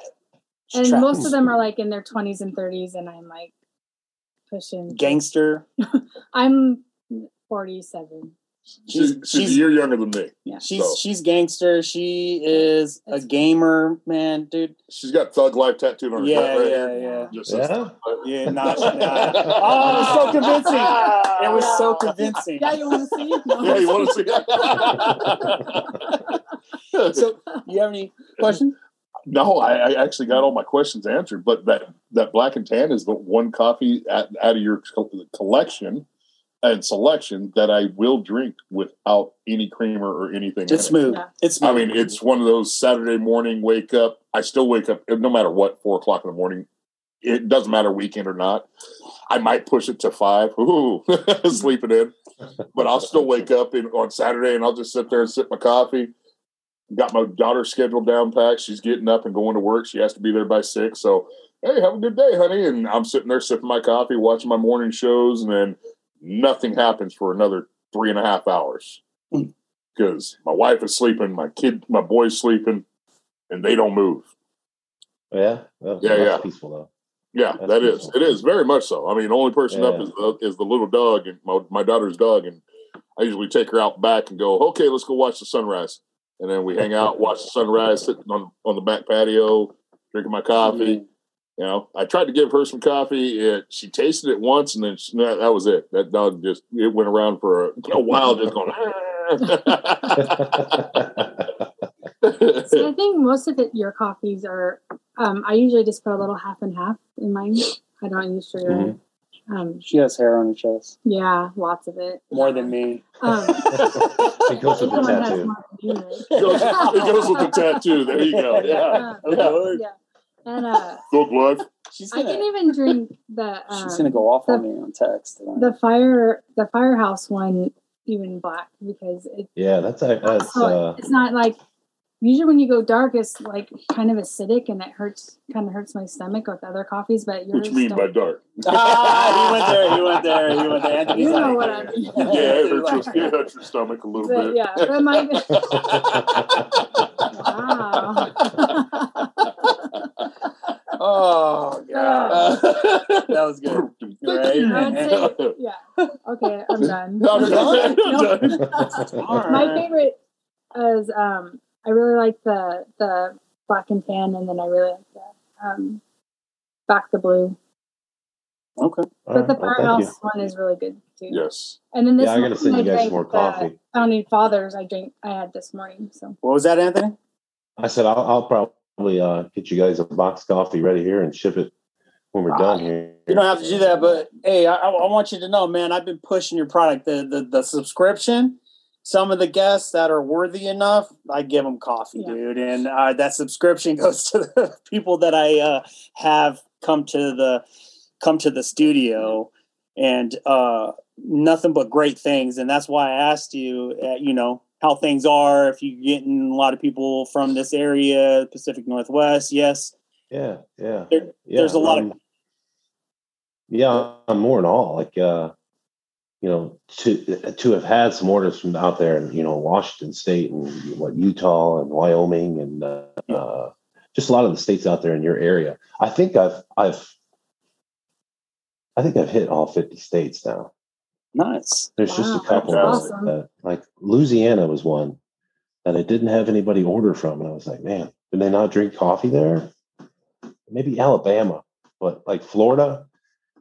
She and travels. most of them are like in their 20s and 30s, and I'm like pushing gangster. I'm 47. She's, she's, she's, a year younger than me. Yeah. She's so. she's gangster. She is a gamer, man, dude. She's got thug life tattooed on her yeah, right yeah, yeah, Just yeah, yeah. Not, not. Oh, it was so convincing. It was so convincing. Yeah, you want to see? No. Yeah, you want to see? so, you have any questions? No, I, I, actually got all my questions answered. But that that black and tan is the one coffee at, out of your collection and selection that I will drink without any creamer or anything. It's smooth. It. It's smooth. I mean, it's one of those Saturday morning wake up. I still wake up no matter what, four o'clock in the morning. It doesn't matter weekend or not. I might push it to five. Ooh, sleeping in, but I'll still wake up in, on Saturday and I'll just sit there and sip my coffee. Got my daughter scheduled down packed. She's getting up and going to work. She has to be there by six. So, hey, have a good day, honey. And I'm sitting there sipping my coffee, watching my morning shows, and then nothing happens for another three and a half hours because my wife is sleeping, my kid, my boy's sleeping, and they don't move. Yeah, well, yeah, yeah. Peaceful though. Yeah, that's that is. It is very much so. I mean, the only person yeah. up is the, is the little dog and my, my daughter's dog, and I usually take her out back and go, okay, let's go watch the sunrise, and then we hang out, watch the sunrise, sitting on on the back patio, drinking my coffee. Mm-hmm you know, I tried to give her some coffee. It, she tasted it once, and then she, that, that, was it. That dog just it went around for a, a while, just going. so I think most of it, your coffees are. Um, I usually just put a little half and half in mine. I don't use sugar. Mm-hmm. Um, she has hair on her chest. Yeah, lots of it. More than me. Um, it goes with the tattoo. It goes, it goes with the tattoo. There you go. Yeah. yeah. yeah. And uh, Thug life. She's gonna, I can even drink the. Um, she's gonna go off the, on me on text. The fire, the firehouse one, even black because it. Yeah, that's a, that's. Uh, it's not like usually when you go dark, it's like kind of acidic and it hurts, kind of hurts my stomach with other coffees. But yours. What you mean by dark? ah, he went there. He went there. He went there. Anthony's you know what I mean. Yeah, it hurts, your, it hurts your stomach a little but, bit. Yeah, but my. wow. Oh god, that was good. Right? Say, yeah. Okay, I'm done. I'm done. nope. My favorite is um, I really like the the black and tan, and then I really like the um, back the blue. Okay, but the firehouse well, one is really good too. Yes, and then this yeah, I gotta send you guys more coffee. Founding Fathers, I drink. I had this morning. So what was that, Anthony? I said I'll, I'll probably probably uh, get you guys a box coffee ready here and ship it when we're done here. You don't have to do that, but hey, I, I want you to know, man, I've been pushing your product. The, the the subscription. Some of the guests that are worthy enough, I give them coffee, yeah. dude, and uh, that subscription goes to the people that I uh, have come to the come to the studio, and uh, nothing but great things. And that's why I asked you, uh, you know, how things are if you're getting a lot of people from this area pacific northwest yes. Yeah yeah, there, yeah there's a lot um, of yeah i'm more in all like uh you know to to have had some orders from out there in you know washington state and what utah and wyoming and uh, yeah. uh, just a lot of the states out there in your area. I think i've i've i think i've hit all 50 states now Nice. There's wow, just a couple awesome. that, like Louisiana was one that I didn't have anybody order from, and I was like, man, did they not drink coffee there? Maybe Alabama, but like Florida,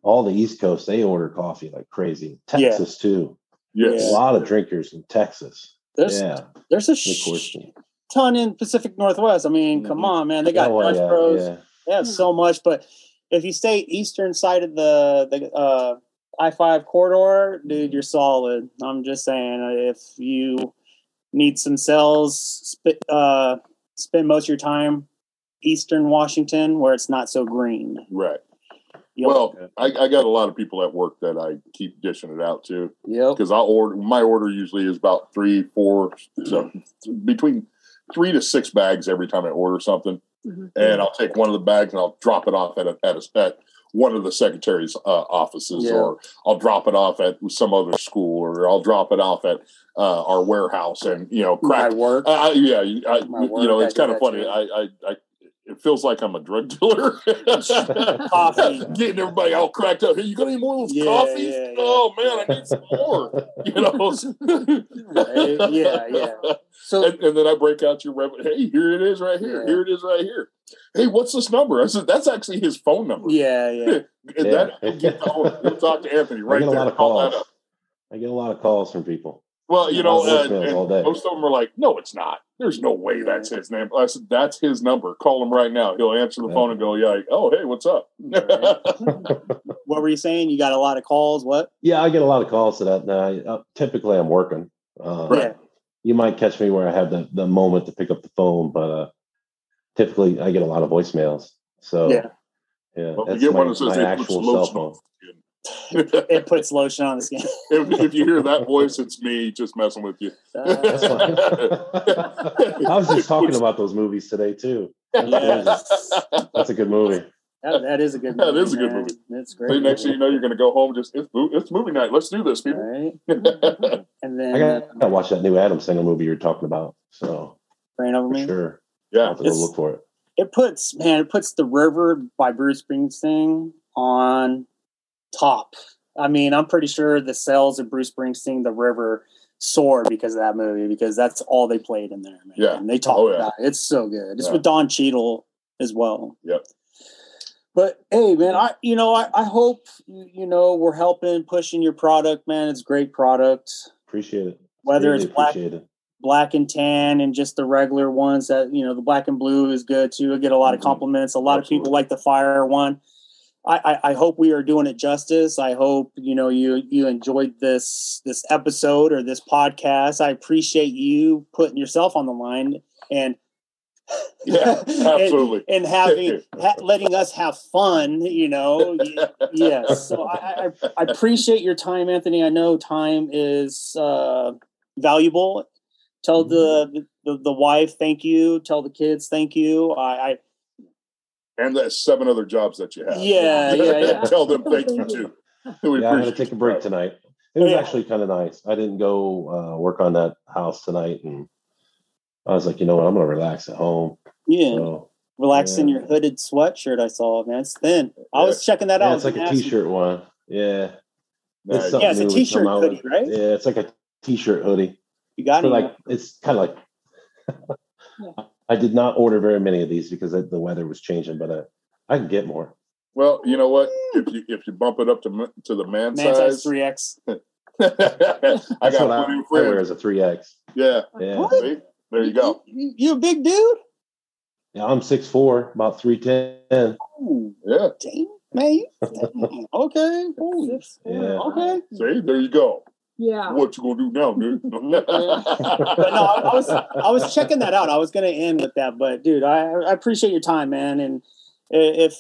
all the East Coast they order coffee like crazy. Texas yeah. too. Yes. a lot of drinkers in Texas. There's, yeah, there's a sh- ton in Pacific Northwest. I mean, mm-hmm. come on, man, they got oh, Dutch yeah, Bros. Yeah. They have so much, but if you stay eastern side of the the uh, I five corridor, dude, you're solid. I'm just saying, if you need some cells, sp- uh, spend most of your time Eastern Washington where it's not so green. Right. Yep. Well, I, I, got a lot of people at work that I keep dishing it out to. Yeah. Because I order my order usually is about three, four, so between three to six bags every time I order something, mm-hmm. and I'll take one of the bags and I'll drop it off at a, at, a, at one of the secretary's uh, offices, yeah. or I'll drop it off at some other school, or I'll drop it off at uh, our warehouse, and you know, crack my work. I, yeah, I, you know, it's kind of funny. I, I, I it feels like I'm a drug dealer. Getting everybody all cracked up. Hey, you got any more of those yeah, coffees? Yeah. Oh man, I need some more. you know. right? Yeah, yeah. So and, and, then I break out your rev- hey, here it is right here. Here it is right here. Hey, what's this number? I said that's actually his phone number. Yeah, yeah. and that you'll talk to Anthony right there. Call that up. I get a lot of calls from people. Well, you know, uh, most of them are like, "No, it's not. There's no way that's his name." I said, "That's his number. Call him right now. He'll answer the yeah. phone and go, yeah, oh, hey, what's up?" what were you saying? You got a lot of calls. What? Yeah, I get a lot of calls to that. Now, uh, typically, I'm working. Uh, right. You might catch me where I have the, the moment to pick up the phone, but uh, typically, I get a lot of voicemails. So, yeah, yeah, well, that's my, my actual cell phone it puts lotion on the skin. if, if, you hear that voice, it's me just messing with you. Uh, I was just talking about those movies today too. That's, that's a good movie. That, that is a good movie. That is a good movie. That's great. next thing you know, you're going to go home. Just it's, it's movie night. Let's do this, people. Right. and then I got to watch that new Adam Sandler movie you're talking about. So, Reign Over Me. Sure. Yeah. I'll go look for it. It puts man, it puts the River by Bruce Springsteen on top. I mean, I'm pretty sure the sales of Bruce Springsteen, The River, soared because of that movie because that's all they played in there. Man. Yeah, and they talk oh, yeah. about it. It's so good. It's yeah. with Don Cheadle as well. Yep. But hey, man, I you know I, I hope you know we're helping pushing your product, man. It's a great product. Appreciate it. Whether really it's black, it. Black and tan, and just the regular ones that you know the black and blue is good too. I get a lot of mm-hmm. compliments. A lot Absolutely. of people like the fire one. I, I, hope we are doing it justice. I hope you know you you enjoyed this this episode or this podcast. I appreciate you putting yourself on the line and yeah, absolutely, and, and having ha, letting us have fun. You know, yes. So I, I, I appreciate your time, Anthony. I know time is uh, valuable. Tell mm-hmm. the, the the wife thank you. Tell the kids thank you. I, I and the seven other jobs that you have. Yeah, yeah, yeah. Tell them thank you too. We yeah, I'm going to take a break tonight. It was yeah. actually kind of nice. I didn't go uh, work on that house tonight, and I was like, you know what, I'm going to relax at home. Yeah. So, relax yeah. in your hooded sweatshirt. I saw, man, it's thin. I was checking that yeah, out. It's like a t-shirt one. Yeah. Nice. It's yeah, it's a t-shirt hoodie, right? Yeah, it's like a t-shirt hoodie. You got it. Like it's kind of like I did not order very many of these because the weather was changing, but uh, I can get more. Well, you know what? If you if you bump it up to to the man, man size, three X. I got what I, I wear as a three X. Yeah, yeah. See? There you go. You, you, a big dude? Yeah, I'm six four, about three ten. Yeah. Dang, man. okay. yeah. Okay. See, there you go. Yeah. What you gonna do now, dude? but no, I, I, was I was checking that out. I was gonna end with that, but dude, I, I appreciate your time, man. And if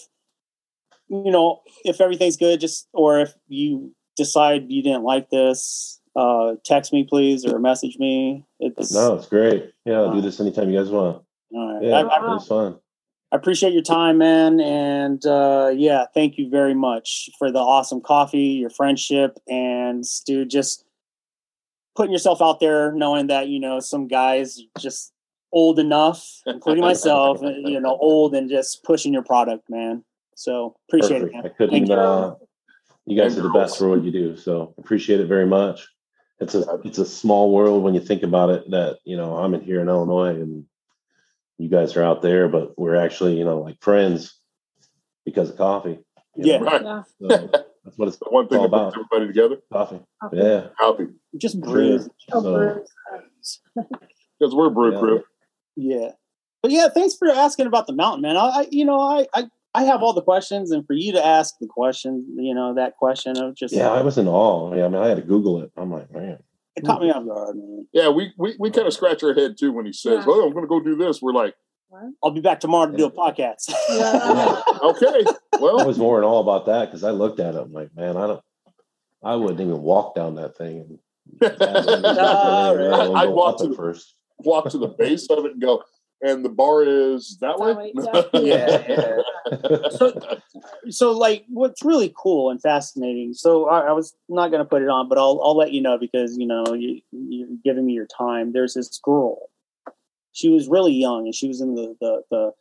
you know if everything's good, just or if you decide you didn't like this, uh, text me please or message me. It's no, it's great. Yeah, I'll uh, do this anytime you guys want. All right. Yeah, I, I, it was fun. I appreciate your time, man. And uh, yeah, thank you very much for the awesome coffee, your friendship, and dude, just putting yourself out there, knowing that you know some guys just old enough, including myself, you know, old and just pushing your product, man. So appreciate Perfect. it. Man. I couldn't. You. Uh, you guys are the best for what you do, so appreciate it very much. It's a it's a small world when you think about it. That you know I'm in here in Illinois and you guys are out there, but we're actually you know like friends because of coffee. Yeah, right. yeah. So, that's what it's the one thing that brings everybody together. Coffee. Coffee. Yeah. Coffee. Just brew. So, because we're brew yeah. crew. Yeah. But yeah, thanks for asking about the mountain, man. I, I you know, I, I I have all the questions, and for you to ask the question, you know, that question of just yeah, I was in awe. Yeah, I mean, I had to Google it. I'm like, man, it caught me off guard, man. Yeah, we we, we kind of scratch our head too when he says, yeah. "Oh, I'm going to go do this." We're like, I'll be back tomorrow to do a podcast. Yeah. okay. Well, I was more and all about that because I looked at it. I'm like, man, I don't. I wouldn't even walk down that thing. And I'd walk to the, first. Walk to the base of it and go. And the bar is that, that way. way yeah. yeah. so, so like, what's really cool and fascinating. So I, I was not going to put it on, but I'll I'll let you know because you know you you're giving me your time. There's this girl she was really young and she was in the the the,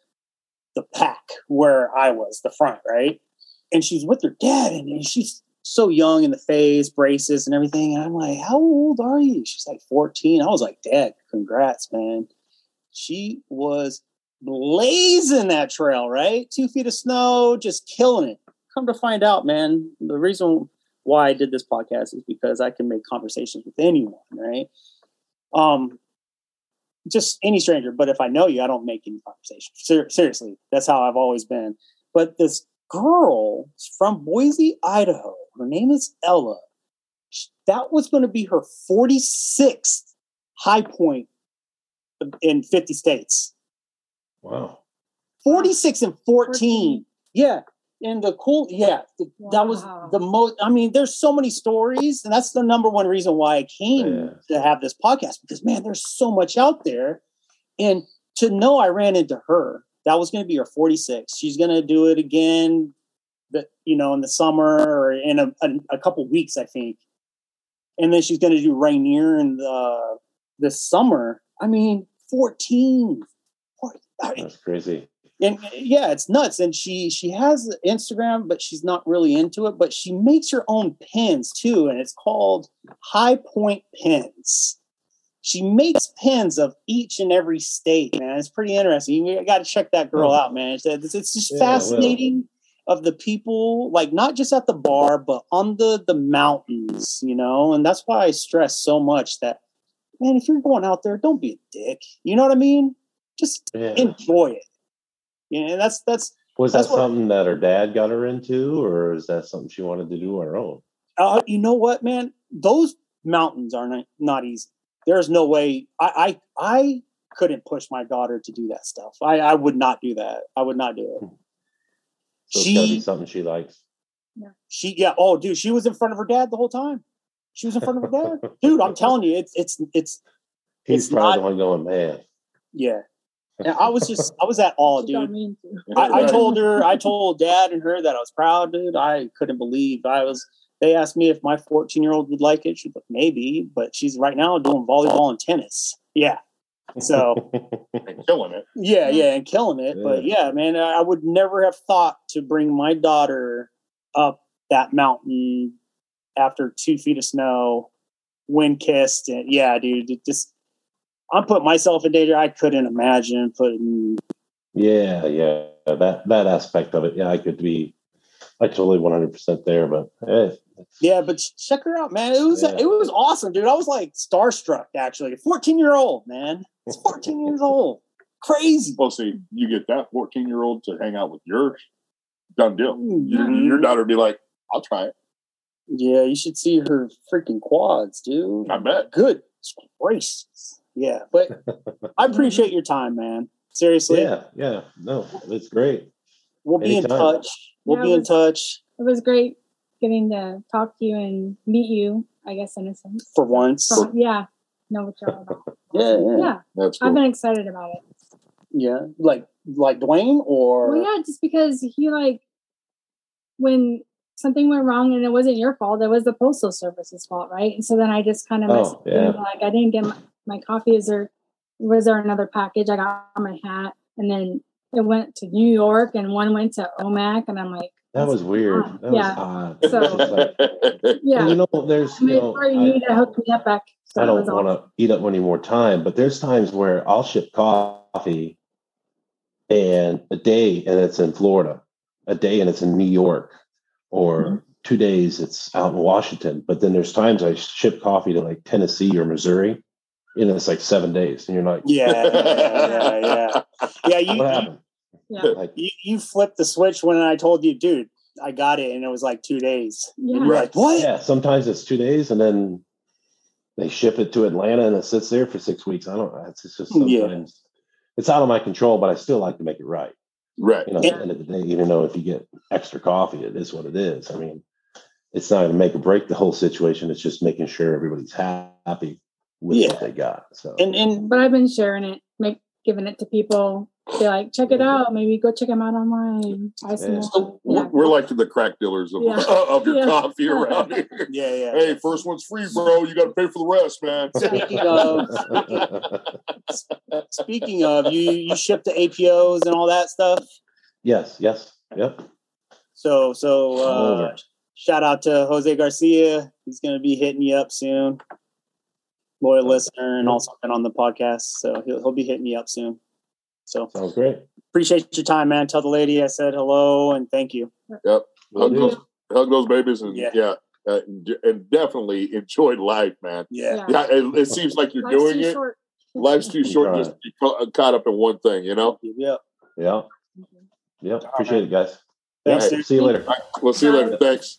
the pack where I was, the front, right? And she's with her dad, and, she's so young in the face, braces and everything. And I'm like, how old are you? She's like 14. I was like, Dad, congrats, man. She was blazing that trail, right? Two feet of snow, just killing it. Come to find out, man, the reason why I did this podcast is because I can make conversations with anyone, right? Um, just any stranger. But if I know you, I don't make any conversation. Ser- seriously, that's how I've always been. But this girl from Boise, Idaho, her name is Ella. That was going to be her 46th high point in 50 states. Wow. 46 and 14. 14. Yeah and the cool yeah the, wow. that was the most i mean there's so many stories and that's the number one reason why i came yeah. to have this podcast because man there's so much out there. And to know i ran into her that was going to be her 46 she's going to do it again but you know in the summer or in a, a, a couple weeks i think. And then she's going to do rainier in the this summer. I mean 14 that's crazy and uh, yeah it's nuts. And she she has instagram but she's not really into it but she makes her own pins too and it's called high point pins. She makes pins of each and every state man. It's pretty interesting. You got to check that girl out man. It's, it's just yeah, fascinating of the people like not just at the bar but on the the mountains you know? And that's why i stress so much that man if you're going out there don't be a dick. You know what i mean? Just yeah. enjoy it yeah, and that's that's was that's that what, something that her dad got her into, or is that something she wanted to do on her own? Uh, you know what, man? Those mountains are not, not easy. There's no way I, I I couldn't push my daughter to do that stuff. I, I would not do that. I would not do it. Hmm. So she, it's gotta be something she likes. Yeah. She yeah. Oh, dude, she was in front of her dad the whole time. She was in front of her dad, dude. I'm telling you, it's it's it's. He's it's probably not, the one going, man. Yeah, and I was just, I was at all, dude. I, I, told her, I told dad and her that I was proud, dude. I couldn't believe I was. They asked me if my 14 year old would like it. She's like, maybe, but she's right now doing volleyball and tennis. Yeah. So killing it. Yeah, yeah, and killing it. Yeah. But yeah, man, I would never have thought to bring my daughter up that mountain after two feet of snow, wind kissed, and yeah, dude, it just I'm putting myself in danger. I couldn't imagine putting. Yeah, yeah, that that aspect of it. Yeah, I could be. I totally 100 percent there, but eh, yeah, but check her out, man. It was yeah. it was awesome, dude. I was like starstruck actually. 14 year old man. It's 14 years old. Crazy. Well, see, you get that 14 year old to hang out with your done deal. Mm-hmm. Your, your daughter would be like, "I'll try it." Yeah, you should see her freaking quads, dude. I bet. Good gracious. Yeah, but I mm-hmm. appreciate your time, man. Seriously. Yeah, yeah. No, it's great. We'll Anytime. be in touch. We'll yeah, be was, in touch. It was great getting to talk to you and meet you, I guess, in a sense. For once. For, yeah. Know what you're all about. yeah, yeah. Yeah. That's cool. I've been excited about it. Yeah. Like like DeWayne or Well yeah, just because he like when something went wrong and it wasn't your fault, it was the postal service's fault, right? And so then I just kind of oh, yeah. like I didn't get my, my coffee. Is there was there another package? I got my hat, and then it went to New York, and one went to OMAC, and I'm like, that was weird. That yeah. Was so like, yeah, you know, there's you know, you need to hook me up back. So I don't want to eat up any more time, but there's times where I'll ship coffee and a day and it's in Florida, a day and it's in New York, or mm-hmm. two days it's out in Washington. But then there's times I ship coffee to like Tennessee or Missouri, and it's like seven days, and you're like, yeah, yeah, yeah, yeah. You, what happened? Yeah. Like, you, you flipped the switch when I told you, dude, I got it, and it was like two days. Yeah. you're like, what? Yeah, sometimes it's two days, and then they ship it to Atlanta, and it sits there for six weeks. I don't. It's just sometimes. Yeah. it's out of my control, but I still like to make it right. Right. You know, at the end of the day, even though if you get extra coffee, it is what it is. I mean, it's not going to make or break the whole situation. It's just making sure everybody's happy with Yeah. what they got. So And and But I've been sharing it, make giving it to people. Be like, check it out. Maybe go check them out online. Buy some Yeah. So Yeah. we're, we're like the crack dealers of, Yeah. of your Yeah. coffee around here. yeah, yeah. Hey, first one's free, bro. You got to pay for the rest, man. Speaking of speaking of, you you ship to APOs and all that stuff. yes, yes, yep. So so uh, shout out to Jose Garcia. He's going to be hitting you up soon. Loyal listener and also been on the podcast, so he'll he'll be hitting me up soon. So Sounds great. appreciate your time, man. Tell the lady I said hello and thank you. Yep. Hug do. those, hug those babies and Yeah. yeah, uh, and, and definitely enjoy life, man. Yeah. Yeah, it, it seems like you're Life's doing too it. short. Life's too short just to be caught up in one thing, you know? Yeah. Yeah. yeah. Appreciate it, guys. Thanks, Hey, dude. See you later. All right, we'll see you later. Thanks.